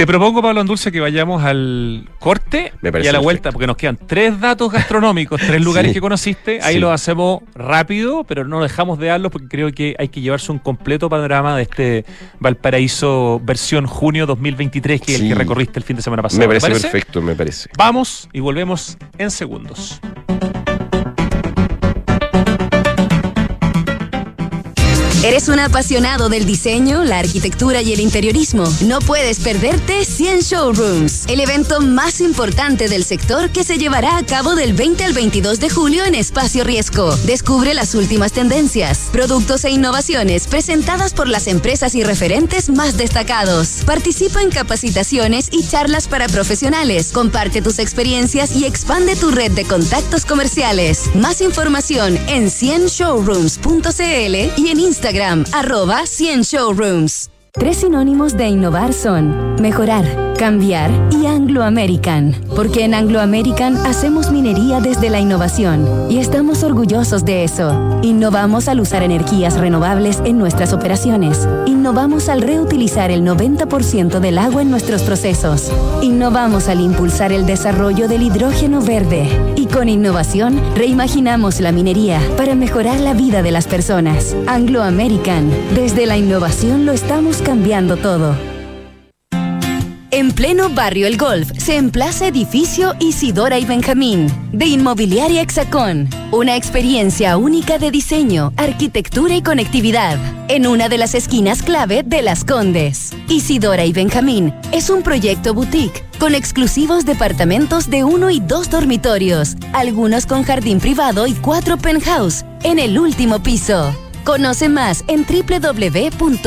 Te propongo, Pablo Andulce, que vayamos al corte y a la perfecto. vuelta, porque nos quedan tres datos gastronómicos, tres lugares Sí. que conociste. Ahí Sí. los hacemos rápido, pero no dejamos de darlos porque creo que hay que llevarse un completo panorama de este Valparaíso versión junio 2023, que es el que recorriste el fin de semana pasado. Me ¿Te parece perfecto, me parece. Vamos y volvemos en segundos. ¿Eres un apasionado del diseño, la arquitectura y el interiorismo? No puedes perderte 100 Showrooms, el evento más importante del sector que se llevará a cabo del 20 al 22 de julio en Espacio Riesgo. Descubre las últimas tendencias, productos e innovaciones presentadas por las empresas y referentes más destacados. Participa en capacitaciones y charlas para profesionales. Comparte tus experiencias y expande tu red de contactos comerciales. Más información en 100showrooms.cl y en Instagram, arroba 100 showrooms. Tres sinónimos de innovar son mejorar, cambiar y Anglo American. Porque en Anglo American hacemos minería desde la innovación y estamos orgullosos de eso. Innovamos al usar energías renovables en nuestras operaciones. Innovamos al reutilizar el 90% del agua en nuestros procesos. Innovamos al impulsar el desarrollo del hidrógeno verde. Con innovación reimaginamos la minería para mejorar la vida de las personas. Anglo American. Desde la innovación lo estamos cambiando todo. En pleno barrio El Golf se emplaza edificio Isidora y Benjamín de Inmobiliaria Hexacón. Una experiencia única de diseño, arquitectura y conectividad en una de las esquinas clave de Las Condes. Isidora y Benjamín es un proyecto boutique con exclusivos departamentos de uno y dos dormitorios, algunos con jardín privado y cuatro penthouse en el último piso. Conoce más en www.exacon.cl.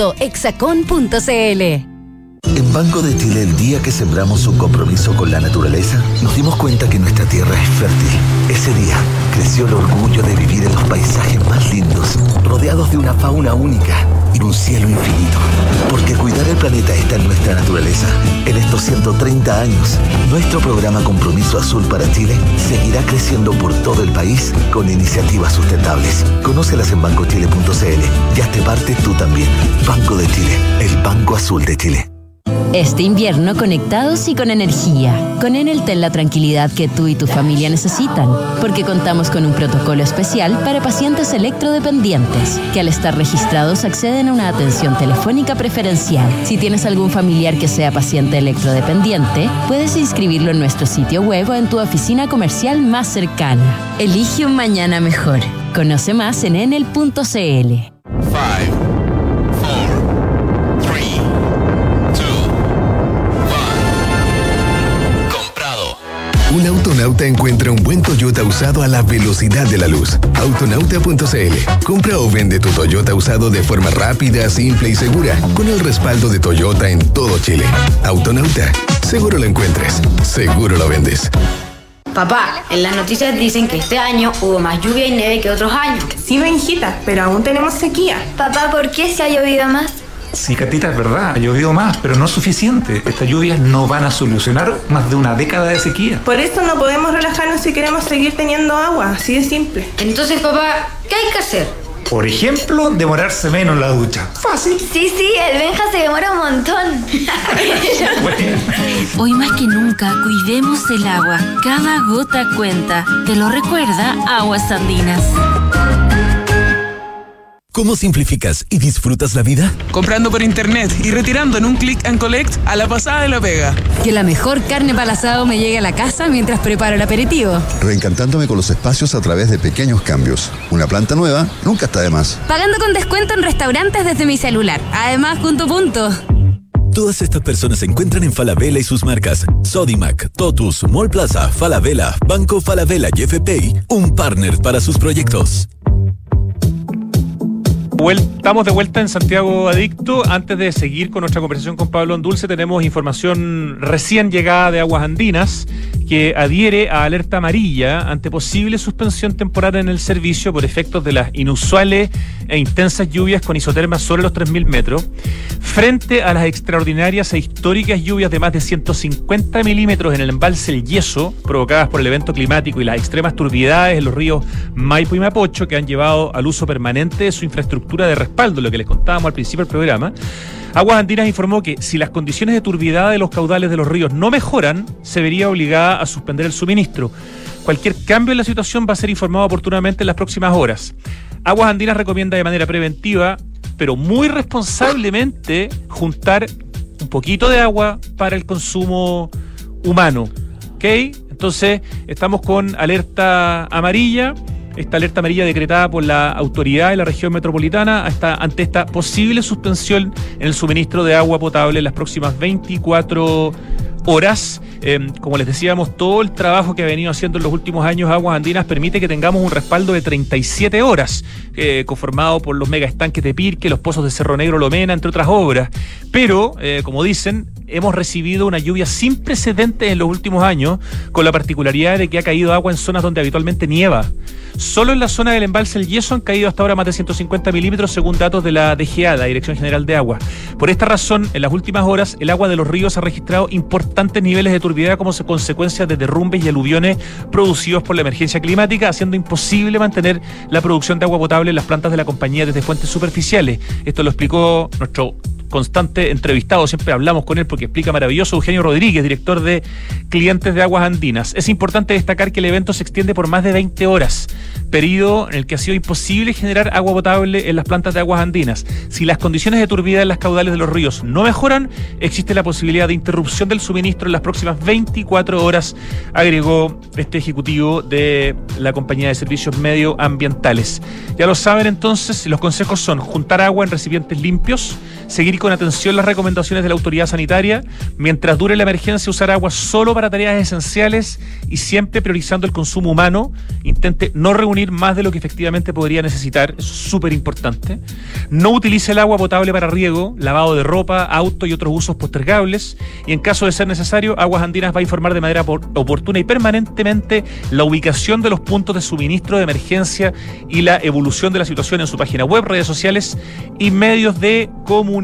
En Banco de Chile, el día que sembramos un compromiso con la naturaleza, nos dimos cuenta que nuestra tierra es fértil. Ese día creció el orgullo de vivir en los paisajes más lindos, rodeados de una fauna única y un cielo infinito. Porque cuidar el planeta está en nuestra naturaleza. En estos 130 años, nuestro programa Compromiso Azul para Chile seguirá creciendo por todo el país con iniciativas sustentables. Conócelas en bancochile.cl y hazte parte tú también. Banco de Chile, el Banco Azul de Chile. Este invierno conectados y con energía. Con Enel ten la tranquilidad que tú y tu familia necesitan, porque contamos con un protocolo especial para pacientes electrodependientes, que al estar registrados acceden a una atención telefónica preferencial. Si tienes algún familiar que sea paciente electrodependiente, puedes inscribirlo en nuestro sitio web o en tu oficina comercial más cercana. Elige un mañana mejor. Conoce más en enel.cl. Un autonauta encuentra un buen Toyota usado a la velocidad de la luz. Autonauta.cl. Compra o vende tu Toyota usado de forma rápida, simple y segura, con el respaldo de Toyota en todo Chile. Autonauta. Seguro lo encuentres. Seguro lo vendes. Papá, en las noticias dicen que este año hubo más lluvia y nieve que otros años. Sí, Benjita, pero aún tenemos sequía. Papá, ¿por qué se ha llovido más? Sí, Catita, es verdad, ha llovido más, pero no es suficiente. Estas lluvias no van a solucionar más de una década de sequía. Por eso no podemos relajarnos si queremos seguir teniendo agua, así de simple. Entonces, papá, ¿qué hay que hacer? Por ejemplo, demorarse menos en la ducha. Fácil. Sí, sí, el Benja se demora un montón. Hoy más que nunca, cuidemos el agua. Cada gota cuenta. Te lo recuerda Aguas Andinas. ¿Cómo simplificas y disfrutas la vida? Comprando por internet y retirando en un click and collect a la pasada de la pega. Que la mejor carne para asado me llegue a la casa mientras preparo el aperitivo. Reencantándome con los espacios a través de pequeños cambios. Una planta nueva nunca está de más. Pagando con descuento en restaurantes desde mi celular. Además, punto punto. Todas estas personas se encuentran en Falabella y sus marcas Sodimac, Totus, Mall Plaza, Falabella, Banco Falabella y FPI, un partner para sus proyectos. Estamos de vuelta en Santiago Adicto. Antes de seguir con nuestra conversación con Pablo Andulce, tenemos información recién llegada de Aguas Andinas que adhiere a alerta amarilla ante posible suspensión temporal en el servicio por efectos de las inusuales e intensas lluvias con isotermas sobre los 3.000 metros, frente a las extraordinarias e históricas lluvias de más de 150 milímetros en el embalse El Yeso, provocadas por el evento climático y las extremas turbidades en los ríos Maipo y Mapocho, que han llevado al uso permanente de su infraestructura de respaldo, lo que les contábamos al principio del programa. Aguas Andinas informó que si las condiciones de turbidez de los caudales de los ríos no mejoran, se vería obligada a suspender el suministro. Cualquier cambio en la situación va a ser informado oportunamente en las próximas horas. Aguas Andinas recomienda de manera preventiva, pero muy responsablemente, juntar un poquito de agua para el consumo humano. ¿Ok? Entonces, estamos con alerta amarilla. Esta alerta amarilla decretada por la autoridad de la región metropolitana hasta, ante esta posible suspensión en el suministro de agua potable en las próximas 24 horas. Eh, como les decíamos, todo el trabajo que ha venido haciendo en los últimos años Aguas Andinas permite que tengamos un respaldo de 37 horas, eh, conformado por los mega estanques de Pirque, los pozos de Cerro Negro Lomena, entre otras obras. Pero, eh, como dicen, hemos recibido una lluvia sin precedentes en los últimos años, con la particularidad de que ha caído agua en zonas donde habitualmente nieva. Solo en la zona del embalse El Yeso han caído hasta ahora más de 150 milímetros según datos de la DGA, la Dirección General de Agua. Por esta razón, en las últimas horas, el agua de los ríos ha registrado importantes niveles de turbidez como consecuencia de derrumbes y aluviones producidos por la emergencia climática, haciendo imposible mantener la producción de agua potable en las plantas de la compañía desde fuentes superficiales. Esto lo explicó nuestro constante entrevistado, siempre hablamos con él porque explica maravilloso, Eugenio Rodríguez, director de clientes de Aguas Andinas. Es importante destacar que el evento se extiende por más de 20 horas, periodo en el que ha sido imposible generar agua potable en las plantas de Aguas Andinas. Si las condiciones de turbidez en las caudales de los ríos no mejoran, existe la posibilidad de interrupción del suministro en las próximas 24 horas, agregó este ejecutivo de la compañía de servicios medioambientales. Ya lo saben entonces, los consejos son juntar agua en recipientes limpios, seguir con atención las recomendaciones de la autoridad sanitaria, mientras dure la emergencia usar agua solo para tareas esenciales y siempre priorizando el consumo humano, intente no reunir más de lo que efectivamente podría necesitar, es súper importante. No utilice el agua potable para riego, lavado de ropa, auto y otros usos postergables, y en caso de ser necesario, Aguas Andinas va a informar de manera oportuna y permanentemente la ubicación de los puntos de suministro de emergencia y la evolución de la situación en su página web, redes sociales y medios de comunicación.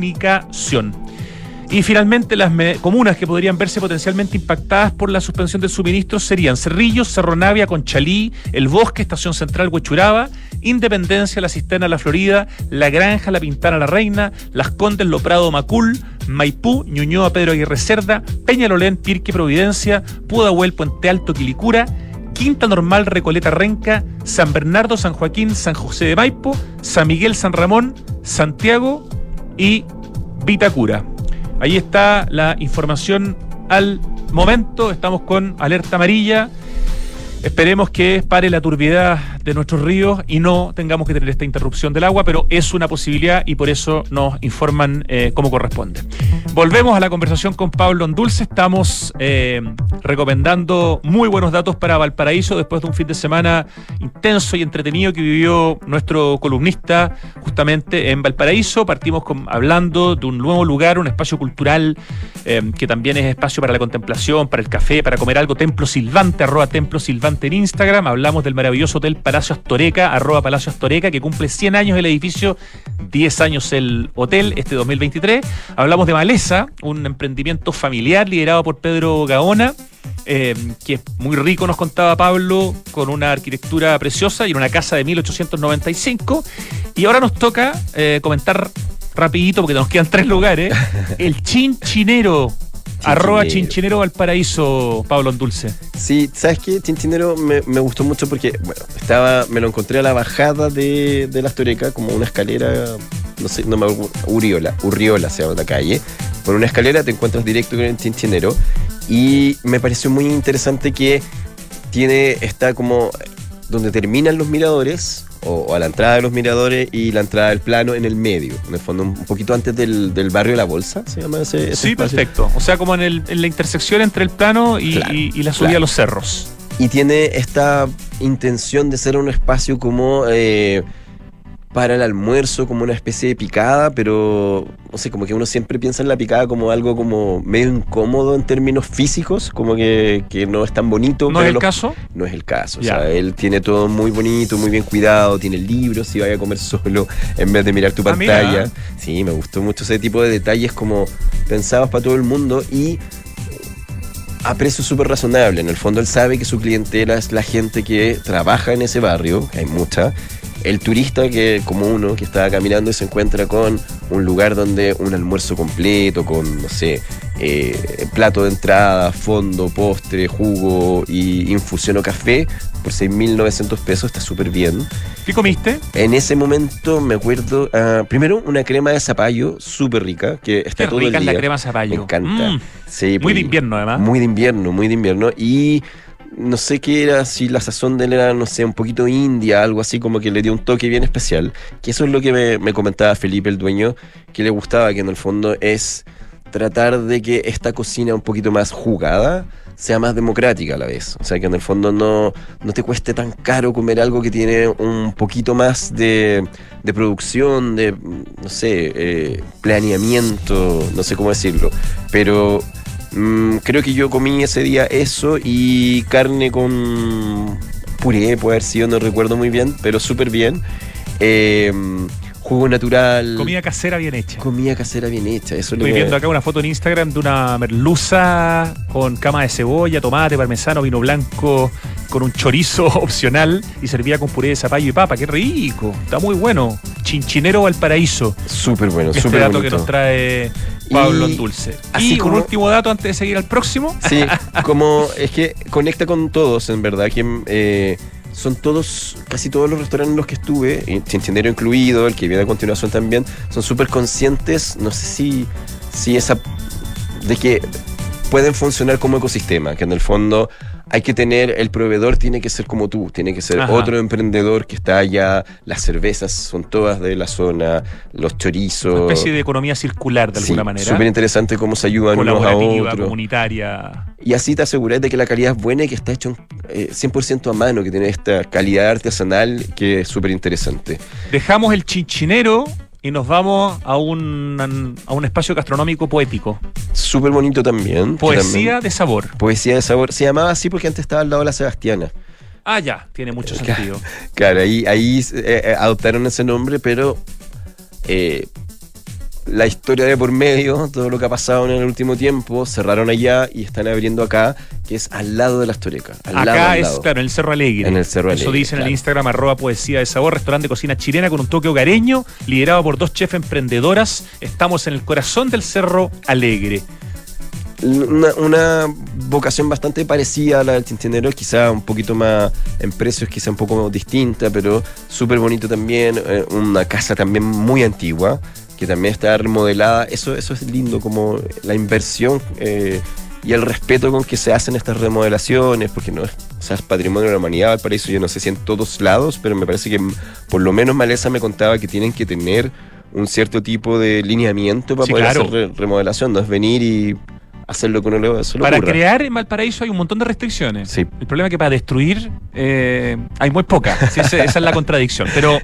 Y finalmente, las comunas que podrían verse potencialmente impactadas por la suspensión del suministro serían Cerrillos, Cerro Navia, Conchalí, El Bosque, Estación Central, Huechuraba, Independencia, La Cisterna, La Florida, La Granja, La Pintana, La Reina, Las Condes, Lo Prado, Macul, Maipú, Ñuñoa, Pedro Aguirre Cerda, Peñalolén, Pirque, Providencia, Pudahuel, Puente Alto, Quilicura, Quinta Normal, Recoleta, Renca, San Bernardo, San Joaquín, San José de Maipo, San Miguel, San Ramón, Santiago y Vitacura. Ahí está la información al momento. Estamos con alerta amarilla. Esperemos que pare la turbidez de nuestros ríos y no tengamos que tener esta interrupción del agua, pero es una posibilidad y por eso nos informan eh, como corresponde. Volvemos a la conversación con Pablo Ondulce. Estamos eh, recomendando muy buenos datos para Valparaíso después de un fin de semana intenso y entretenido que vivió nuestro columnista justamente en Valparaíso. Partimos con, hablando de un nuevo lugar, un espacio cultural eh, que también es espacio para la contemplación, para el café, para comer algo. Templo Silvante, arroba Templo Silvante en Instagram. Hablamos del maravilloso hotel Palacio Astoreca, arroba Palacio Astoreca, que cumple 100 años el edificio, 10 años el hotel, este 2023. Hablamos de Maleza, un emprendimiento familiar liderado por Pedro Gaona. Eh, que es muy rico, nos contaba Pablo, con una arquitectura preciosa y en una casa de 1895. Y ahora nos toca eh, comentar rapidito, porque nos quedan tres lugares, el Chinchinero, Arroba Chinchinero Valparaíso, Pablo Dulce. Sí, ¿sabes qué? Chinchinero me, me, gustó mucho porque, bueno, estaba, me lo encontré a la bajada de, de la Astoreca, como una escalera, no sé, no me Uriola, Urriola se llama la calle. Por una escalera te encuentras directo con el Chinchinero y me pareció muy interesante que tiene, está como donde terminan los miradores, o, a la entrada de los miradores y la entrada del plano en el medio, en el fondo un poquito antes del, del barrio de la Bolsa, se llama ese, ese Sí, espacio. perfecto. O sea, como en, el, en, la intersección entre el plano y, Claro, y- y la subida claro. a los cerros. Y tiene esta intención de ser un espacio como eh, para el almuerzo, como una especie de picada, pero no sé, como que uno siempre piensa en la picada como algo como medio incómodo en términos físicos, como que, que no es tan bonito. ¿No pero es el los- caso? No es el caso. O sea, él tiene todo muy bonito, muy bien cuidado, tiene libros si vaya a comer solo en vez de mirar tu Ah, pantalla. Sí, me gustó mucho ese tipo de detalles como pensados para todo el mundo y a precio súper razonable. En el fondo él sabe que su clientela es la gente que trabaja en ese barrio, que hay mucha, el turista que, como uno, que estaba caminando y se encuentra con un lugar donde un almuerzo completo, con, no sé, eh, plato de entrada, fondo, postre, jugo y infusión o café, por 6.900 pesos está súper bien. ¿Qué comiste? En ese momento me acuerdo, ah, primero una crema de zapallo súper rica, que está Qué todo rica el es la día. crema zapallo. Me encanta. Mm. Sí, Muy pues, de invierno, además. Muy de invierno, muy de invierno. Y no sé qué era, si la sazón de él era, no sé, un poquito india, algo así como que le dio un toque bien especial. Que eso es lo que me, me comentaba Felipe, el dueño, que le gustaba, que en el fondo es tratar de que esta cocina un poquito más jugada sea más democrática a la vez. O sea, que en el fondo no, no te cueste tan caro comer algo que tiene un poquito más de, de producción, de, no sé, eh, planeamiento, no sé cómo decirlo. Pero mm, creo que yo comí ese día eso y carne con puré, puede haber sido, no recuerdo muy bien, pero súper bien. Eh, jugo natural. Comida casera bien hecha. Comida casera bien hecha. Eso Estoy viendo acá una foto en Instagram de una merluza con cama de cebolla, tomate, parmesano, vino blanco, con un chorizo opcional y servía con puré de zapallo y papa. ¡Qué rico! Está muy bueno. Chinchinero Valparaíso. Súper bueno, Este súper dato bonito. que nos trae Pablo Y Dulce. así Y como- un último dato antes de seguir al próximo. Sí, como es que conecta con todos, en verdad, que eh, son todos, casi todos los restaurantes en los que estuve, Chinchinero incluido, el que viene a continuación también, son súper conscientes, no sé si, si esa, de que pueden funcionar como ecosistema, que en el fondo hay que tener, el proveedor tiene que ser como tú, tiene que ser Ajá. otro emprendedor que está allá, las cervezas son todas de la zona, los chorizos. Una especie de economía circular de Sí, alguna manera. Súper interesante cómo se ayudan unos a otros. comunitaria. Y así te aseguras de que la calidad es buena y que está hecho eh, 100% a mano, que tiene esta calidad artesanal que es súper interesante. Dejamos el chinchinero y nos vamos a un, a un espacio gastronómico poético. Súper bonito también. Poesía también- de sabor. Poesía de sabor. Se llamaba así porque antes estaba al lado de la Sebastiana. Ah, ya, tiene mucho sentido. Claro, ahí, ahí eh, eh, adoptaron ese nombre, pero eh, la historia de por medio, todo lo que ha pasado en el último tiempo, cerraron allá y están abriendo acá, que es al lado de la. Al lado, Acá al es, lado. claro, en el Cerro Alegre. En el Cerro Eso Alegre, dice en el. Instagram, arroba poesía de sabor, restaurante de cocina chilena con un toque hogareño, liderado por dos chefs emprendedoras. Estamos en el corazón del Cerro Alegre. Una, una vocación bastante parecida a la del Tintinero, quizá un poquito más en precios, quizá un poco distinta, pero súper bonito también. eh, una casa también muy antigua, que también está remodelada. Eso, eso es lindo, como la inversión eh, y el respeto con que se hacen estas remodelaciones, porque no es, o sea, es patrimonio de la humanidad, para eso yo no sé si en todos lados, pero me parece que por lo menos Maleza me contaba que tienen que tener un cierto tipo de lineamiento para Sí, poder claro. hacer re- remodelación, no es venir y hacer lo que uno le, se le Para ocurra. crear en Valparaíso hay un montón de restricciones. Sí. El problema es que para destruir eh, hay muy pocas. Sí, esa, esa es la contradicción. Pero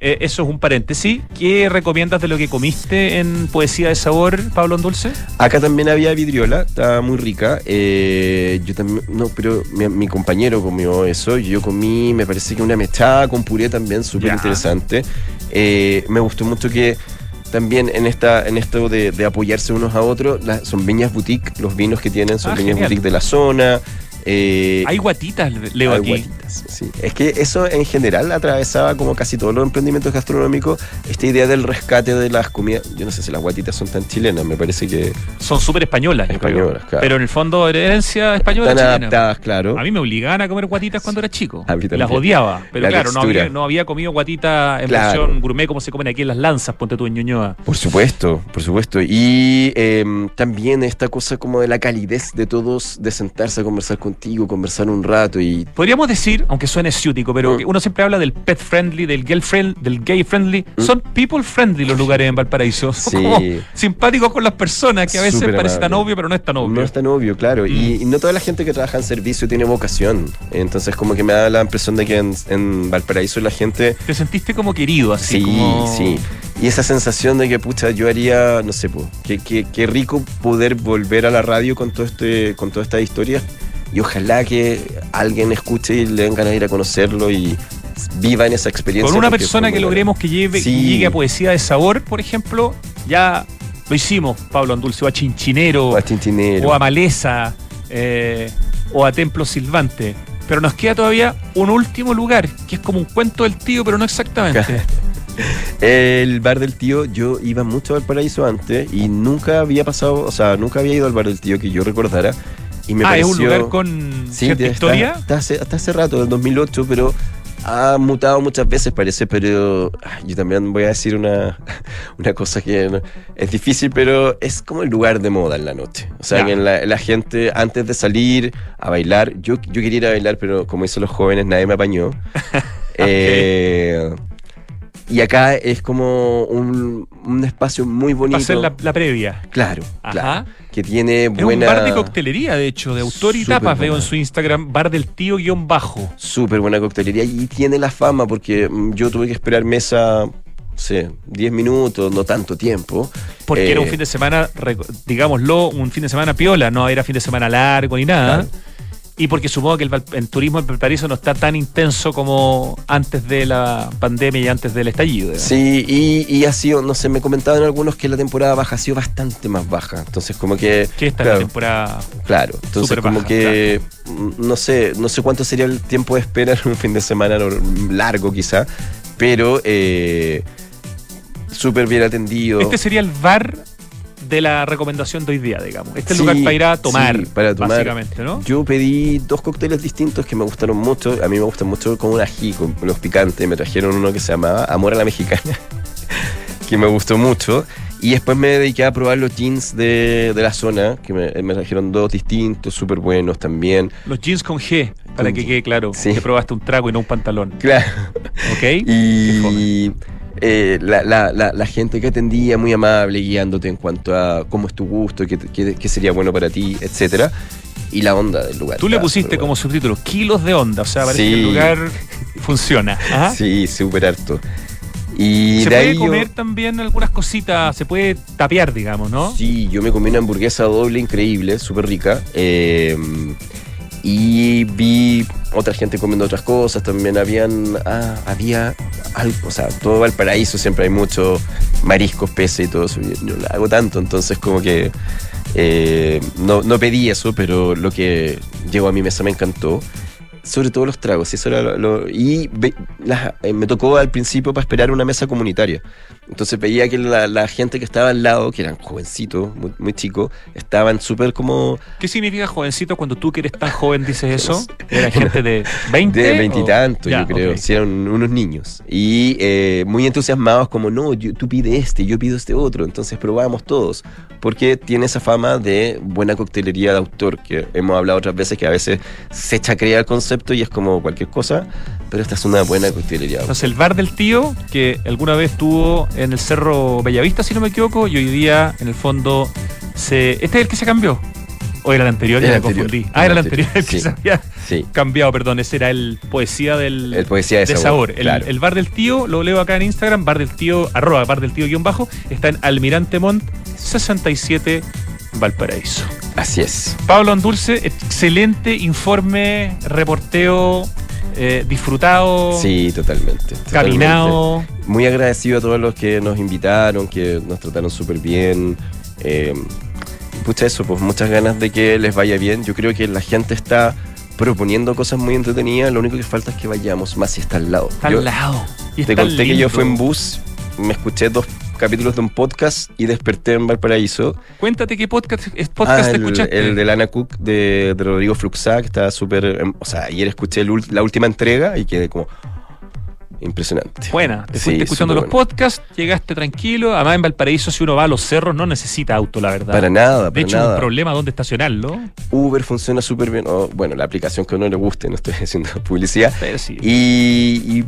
eh, eso es un paréntesis. ¿Qué recomiendas de lo que comiste en Poesía de Sabor, Pablo Dulce? Acá también había vidriola, estaba muy rica. Eh, yo también, no, pero mi, mi compañero comió eso. Yo comí, me parece que una mechada con puré también, súper interesante. Eh, me gustó mucho que también en esta en esto de, de apoyarse unos a otros, las- son viñas boutique, los vinos que tienen son Ah, viñas genial. boutique de la zona. Eh, Hay guatitas, leo hay aquí. guatitas, sí. Es que eso en general atravesaba como casi todos los emprendimientos gastronómicos esta idea del rescate de las comidas. Yo no sé si las guatitas son tan chilenas, me parece que Son súper españolas. Españolas, claro. Pero en el fondo, herencia española están chilena. adaptadas, claro. A mí me obligaban a comer guatitas cuando era chico. A mí también. las odiaba. Pero La claro, no había, no había comido guatita en Claro. versión gourmet como se comen aquí en las lanzas, ponte tú en Ñuñoa. Por supuesto, por supuesto. Y em, también esta cosa como de la calidez de todos, de sentarse a conversar contigo, conversar un rato y Podríamos decir, aunque suene ciútico, pero Mm. uno siempre habla del pet friendly, del gay friendly, del gay friendly. Son people friendly los lugares en Valparaíso. Son Sí. como simpáticos con las personas, que a veces Súper parece tan amable. obvio, pero no es tan obvio. no es tan obvio, claro. Y, y no toda la gente que trabaja en servicio tiene vocación. Entonces como que me da la impresión de que en, en Valparaíso la gente... Te sentiste como querido, así Sí, como... sí. Y esa sensación de que, pucha, yo haría, no sé, qué qué- qué rico poder volver a la radio con, todo este, con toda esta historia. Y ojalá que alguien escuche y le den ganas de ir a conocerlo y viva en esa experiencia. Con una persona que logremos que lleve, Sí. que llegue a poesía de sabor, por ejemplo, ya lo hicimos, Pablo Andulce, o a Chinchinero, buena. A Tintinero. o a Maleza, eh, o a Templo Silvante. Pero nos queda todavía un último lugar, que es como un cuento del tío, pero no exactamente. El bar del tío, yo iba mucho al paraíso antes y nunca había pasado, o sea, nunca había ido al bar del tío que yo recordara. Y me ah, pareció, es un lugar con Sí, cierta historia. Está, hace, hasta hace rato, del 2008, pero ha mutado muchas veces, parece, pero ah, yo también voy a decir una, una cosa que no- es difícil, pero es como el lugar de moda en la noche. O sea, que la, la gente antes de salir a bailar, yo, yo quería ir a bailar, pero como dicen los jóvenes, nadie me apañó. Eh, y acá es como un, un espacio muy bonito. Va a ser la, la previa. Claro, Ajá. claro. Que tiene Es buena. un bar de coctelería, de hecho, de autor y Súper tapas, veo en su Instagram, bar del tío guion bajo. Súper buena coctelería y tiene la fama porque mm, yo tuve que esperar mesa, sé, 10 minutos, no tanto tiempo. Porque Eh, era un fin de semana, digámoslo, un fin de semana piola, no era fin de semana largo ni nada. Y porque supongo que el, turismo en Valparaíso no está tan intenso como antes de la pandemia y antes del estallido. Sí, y, y ha sido, no sé, me comentaban algunos que la temporada baja ha sido bastante más baja. Entonces, como que. Que esta es claro, la temporada. Claro, entonces como que no sé, no sé cuánto sería el tiempo de espera en un fin de semana largo quizá, pero eh, súper bien atendido. Este sería el bar de la recomendación de hoy día, digamos. Este es Sí, lugar para ir a tomar, sí, para tomar. básicamente, ¿no? Yo pedí dos cócteles distintos que me gustaron mucho. A mí me gustan mucho con un ají, con los picantes. Me trajeron uno que se llamaba Amor a la Mexicana, que me gustó mucho. Y después me dediqué a probar los jeans de, de la zona, que me, me trajeron dos distintos, súper buenos también. Los jeans con G, para Con que quede claro. Sí. Que probaste un trago y no un pantalón. Claro. ¿Ok? Y eh, la, la- la- la gente que atendía, muy amable, guiándote en cuanto a cómo es tu gusto, qué, qué- qué sería bueno para ti, etcétera. Y la onda del lugar. Tú le pusiste como subtítulo kilos de onda, o sea, parece Sí. que el lugar funciona. Ajá. Sí, súper harto. Y Se de puede ahí yo- comer también algunas cositas, se puede tapear, digamos, ¿no? Sí, yo me comí una hamburguesa doble increíble, súper rica. eh, y vi otra gente comiendo otras cosas. También habían. Ah, había algo. O sea, todo Valparaíso siempre hay mucho mariscos, peces y todo eso. Yo no hago tanto, entonces, como que. eh, no, no pedí eso, pero lo que llegó a mi mesa me encantó. Sobre todo los tragos, eso era lo- lo- y ve- la- eh, me tocó al principio para esperar una mesa comunitaria. Entonces veía que la, la gente que estaba al lado, que eran jovencitos, muy, muy chicos, estaban súper como ¿Qué significa jovencito cuando tú que eres tan joven dices eso? ¿Era gente de 20? de o- veintitantos, Ya, yo creo. ok. Sí, eran unos niños. Y eh, muy entusiasmados, como, no, yo- tú pide este, yo pido este otro. Entonces probamos todos. Porque tiene esa fama de buena coctelería de autor, que hemos hablado otras veces que a veces se chacrea el concepto y es como cualquier cosa, pero esta es una buena autor. Entonces el bar del tío, que alguna vez estuvo en el Cerro Bellavista, si no me equivoco, y hoy día, en el fondo, se... ¿Este es el que se cambió? ¿O era el anterior? Ya me anterior, confundí. Ah, era el anterior, el anterior, que sí. se había Sí. cambiado, perdón. Ese era el Poesía del... El Poesía de Sabor, El, claro. el bar del tío, lo leo acá en Instagram, bar del tío, arroba bar del tío guion bajo, está en Almirante Montt 67 Valparaíso. Así es. Pablo Andulce, excelente informe, reporteo, eh, disfrutado. Sí, totalmente. Caminado. totalmente. Muy agradecido a todos los que nos invitaron, que nos trataron súper bien. Eh, pucha, eso, pues muchas ganas de que les vaya bien. Yo creo que la gente está proponiendo cosas muy entretenidas. Lo único que falta es que vayamos más si está al lado. Está Yo al lado. Y te conté que yo fui en bus, me escuché dos capítulos de un podcast y desperté en Valparaíso. Cuéntate qué podcast, es podcast Ah, el, escuchaste. el de Lana Cook de, de Rodrigo Fluxá, que está súper. em, O sea, ayer escuché el la última entrega y quedé como. Impresionante. Buena, te Sí, fuiste escuchando los bueno. podcasts, llegaste tranquilo. Además, en Valparaíso, si uno va a los cerros, no necesita auto, la verdad. Para nada, De para hecho, nada. un problema dónde estacionarlo. Uber funciona súper bien. o, bueno, la aplicación que a uno le guste, no estoy haciendo publicidad. Pero sí. Y, y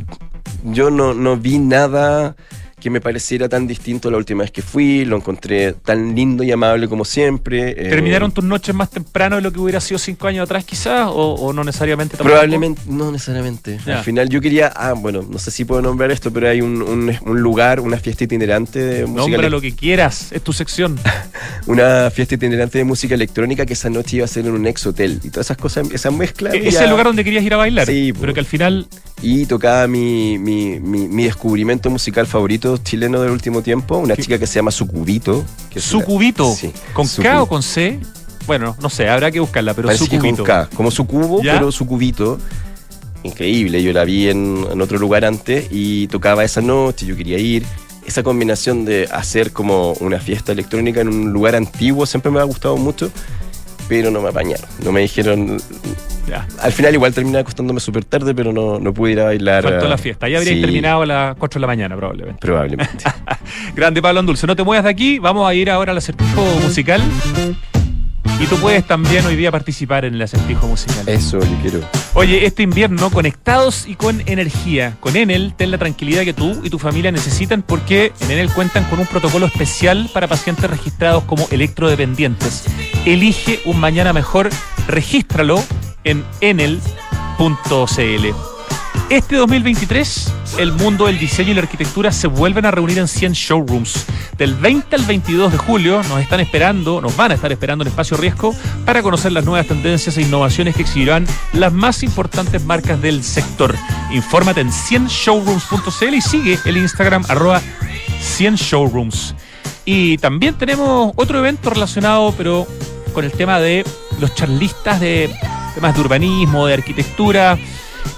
yo no, no vi nada que me pareciera tan distinto la última vez que fui. Lo encontré tan lindo y amable como siempre. eh, ¿Terminaron tus noches más temprano de lo que hubiera sido cinco años atrás, quizás? ¿O, o no necesariamente tampoco? Probablemente, no necesariamente. Al final yo quería, ah, bueno, no sé si puedo nombrar esto, pero hay un, un- un lugar, una fiesta itinerante de música Nombra lo que quieras, es tu sección. una fiesta itinerante de música electrónica que esa noche iba a ser en un ex hotel y todas esas cosas, esa mezcla. Ese es ya- el lugar donde querías ir a bailar. Sí, pero que al final Y tocaba mi, mi, mi, mi descubrimiento musical favorito chileno del último tiempo, una chica que se llama Sucubito. que Sucubito, Sí, ¿con Sucu- K o con C? Bueno, no sé, habrá que buscarla, pero Parece su que es con. K, como su cubo, ¿Ya? pero su cubito. Increíble, yo la vi en, en otro lugar antes y tocaba esa noche, yo quería ir. Esa combinación de hacer como una fiesta electrónica en un lugar antiguo siempre me ha gustado mucho, pero no me apañaron. No me dijeron. Ya. Al final, igual terminé acostándome súper tarde, pero no, no pude ir a bailar. Faltó ah, la fiesta. Ya habría sí, terminado a las 4 de la mañana, probablemente. Probablemente. Grande Pablo Andulce. No te muevas de aquí. Vamos a ir ahora al acertijo musical. Y tú puedes también hoy día participar en el acertijo musical. Eso, yo quiero. Oye, este invierno conectados y con energía. Con Enel, ten la tranquilidad que tú y tu familia necesitan porque en Enel cuentan con un protocolo especial para pacientes registrados como electrodependientes. Elige un mañana mejor, regístralo en enel.cl. Este 2023, el mundo del diseño y la arquitectura se vuelven a reunir en 100 showrooms. Del 20 al 22 de julio nos están esperando, nos van a estar esperando en Espacio Riesgo para conocer las nuevas tendencias e innovaciones que exhibirán las más importantes marcas del sector. Infórmate en 100showrooms.cl y sigue el Instagram arroba 100 showrooms. Y también tenemos otro evento relacionado, pero con el tema de los charlistas de temas de urbanismo, de arquitectura.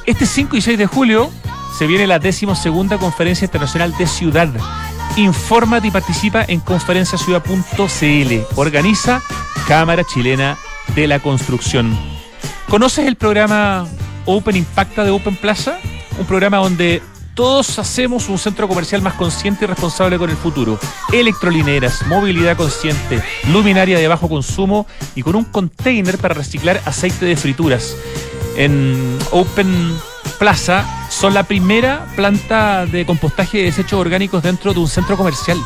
Este 5 y 6 de julio se viene la decimosegunda Conferencia Internacional de Ciudad. Infórmate y participa en conferenciaciudad.cl. Organiza Cámara Chilena de la Construcción. ¿Conoces el programa Open Impacta de Open Plaza? Un programa donde todos hacemos un centro comercial más consciente y responsable con el futuro. Electrolineras, movilidad consciente, luminaria de bajo consumo y con un container para reciclar aceite de frituras. En Open Plaza son la primera planta de compostaje de desechos orgánicos dentro de un centro comercial.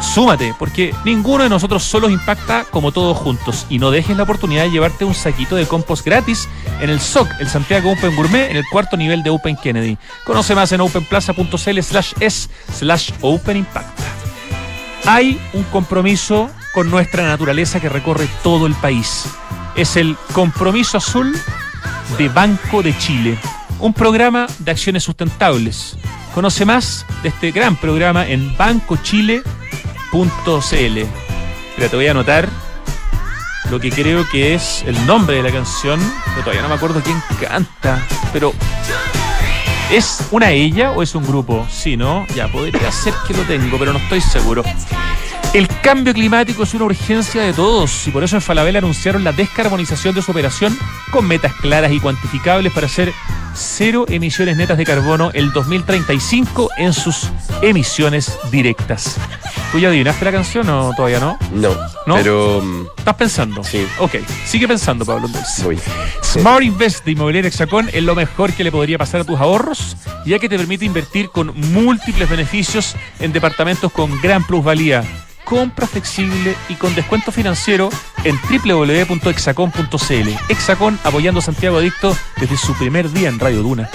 Súmate, porque ninguno de nosotros solos impacta como todos juntos. Y no dejes la oportunidad de llevarte un saquito de compost gratis en el SOC, el Santiago Open Gourmet, en el cuarto nivel de Open Kennedy. Conoce más en openplaza.cl slash es slash Open Impacta. Hay un compromiso con nuestra naturaleza que recorre todo el país. Es el Compromiso Azul de Banco de Chile, un programa de acciones sustentables. Conoce más de este gran programa en bancochile.cl. Pero te voy a anotar lo que creo que es el nombre de la canción, que todavía no me acuerdo quién canta, pero ¿es una ella o es un grupo? Sí, ¿no? Ya, podría ser que lo tengo, pero no estoy seguro. El cambio climático es una urgencia de todos y por eso en Falabella anunciaron la descarbonización de su operación con metas claras y cuantificables para hacer cero emisiones netas de carbono el 2035 en sus emisiones directas. ¿Tú ya adivinaste la canción o todavía no? No, ¿No? pero. ¿Estás pensando? Sí. Ok, sigue pensando, Pablo. Entonces. Voy. Smart Invest de Inmobiliaria Hexacón es lo mejor que le podría pasar a tus ahorros, ya que te permite invertir con múltiples beneficios en departamentos con gran plusvalía. Compra flexible y con descuento financiero en www.exacon.cl. Hexacón apoyando a Santiago Adicto desde su primer día en Radio Duna.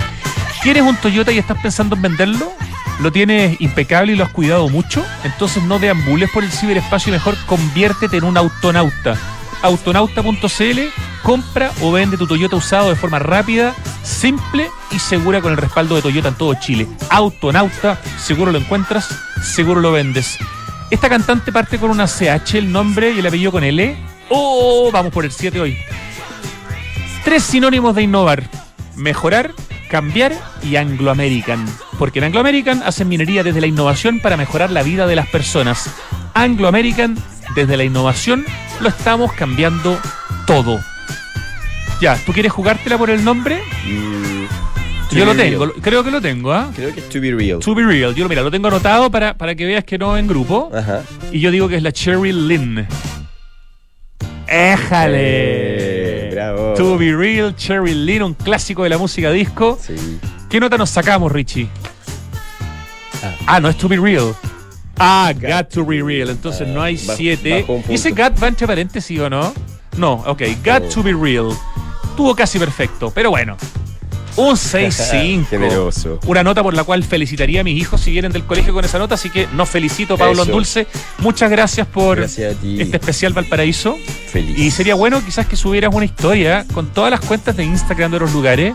¿Quieres un Toyota y estás pensando en venderlo? ¿Lo tienes impecable y lo has cuidado mucho? Entonces no deambules por el ciberespacio y mejor conviértete en un autonauta. Autonauta.cl compra o vende tu Toyota usado de forma rápida, simple y segura con el respaldo de Toyota en todo Chile. Autonauta, seguro lo encuentras, seguro lo vendes. Esta cantante parte con una CH, el nombre y el apellido con L. ¡Oh! Vamos por el 7 hoy. Tres sinónimos de innovar: mejorar, cambiar y Anglo American. Porque en Anglo American hacen minería desde la innovación para mejorar la vida de las personas. Anglo American, desde la innovación, lo estamos cambiando todo. Ya, ¿tú quieres jugártela por el nombre? To Yo lo tengo, real. creo que lo tengo, ¿ah? Creo que es To Be Real. To be real. Yo mira, lo tengo anotado para, para que veas que no en grupo. Ajá. Y yo digo que es la Cherry Lynn. ¡Éjale! To be real, Cherry Lynn, un clásico de la música disco. Sí. ¿Qué nota nos sacamos, Richie? Ah, no es To be real. Ah, Got to be real. Entonces no hay siete. ¿Y ese Got va entre paréntesis o no? No, ok. Got to be real. Tuvo casi perfecto, pero bueno. Un 6-5. Generoso. Una nota por la cual felicitaría a mis hijos si vienen del colegio con esa nota, así que nos felicito, Pablo. Dulce. Muchas gracias por Gracias este especial Valparaíso. Feliz. Y sería bueno quizás que subieras una historia con todas las cuentas de Instagram de los lugares,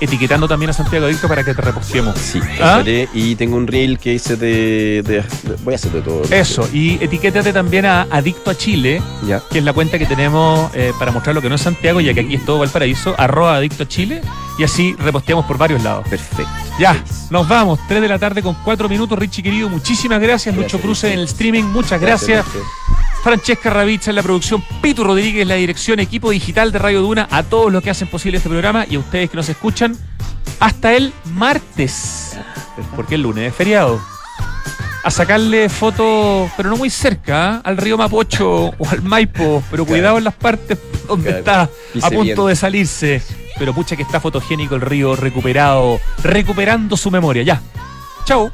etiquetando también a Santiago Adicto para que te repostemos. Sí, ¿Ah? Y tengo un reel que hice de, de- de- Voy a hacer de todo. Eso, y etiquétate también a Adicto a Chile, Ya. que es la cuenta que tenemos eh, para mostrar lo que no es Santiago, ya que aquí es todo Valparaíso, arroba Adicto a Chile, y así reposteamos por varios lados. Perfecto. Ya, nos vamos, 3 de la tarde con 4 minutos, Richie querido, muchísimas gracias, Lucho Gracias, Cruce Richie. en el streaming, muchas gracias. Francesca Ravizza en la producción, Pitu Rodríguez en la dirección, equipo digital de Radio Duna, a todos los que hacen posible este programa y a ustedes que nos escuchan, hasta el martes, porque el lunes es feriado. A sacarle fotos, pero no muy cerca, ¿ah? al río Mapocho o al Maipo, pero cuidado en las partes donde está a punto de salirse. Pero pucha que está fotogénico el río recuperado, recuperando su memoria. Ya. Chao.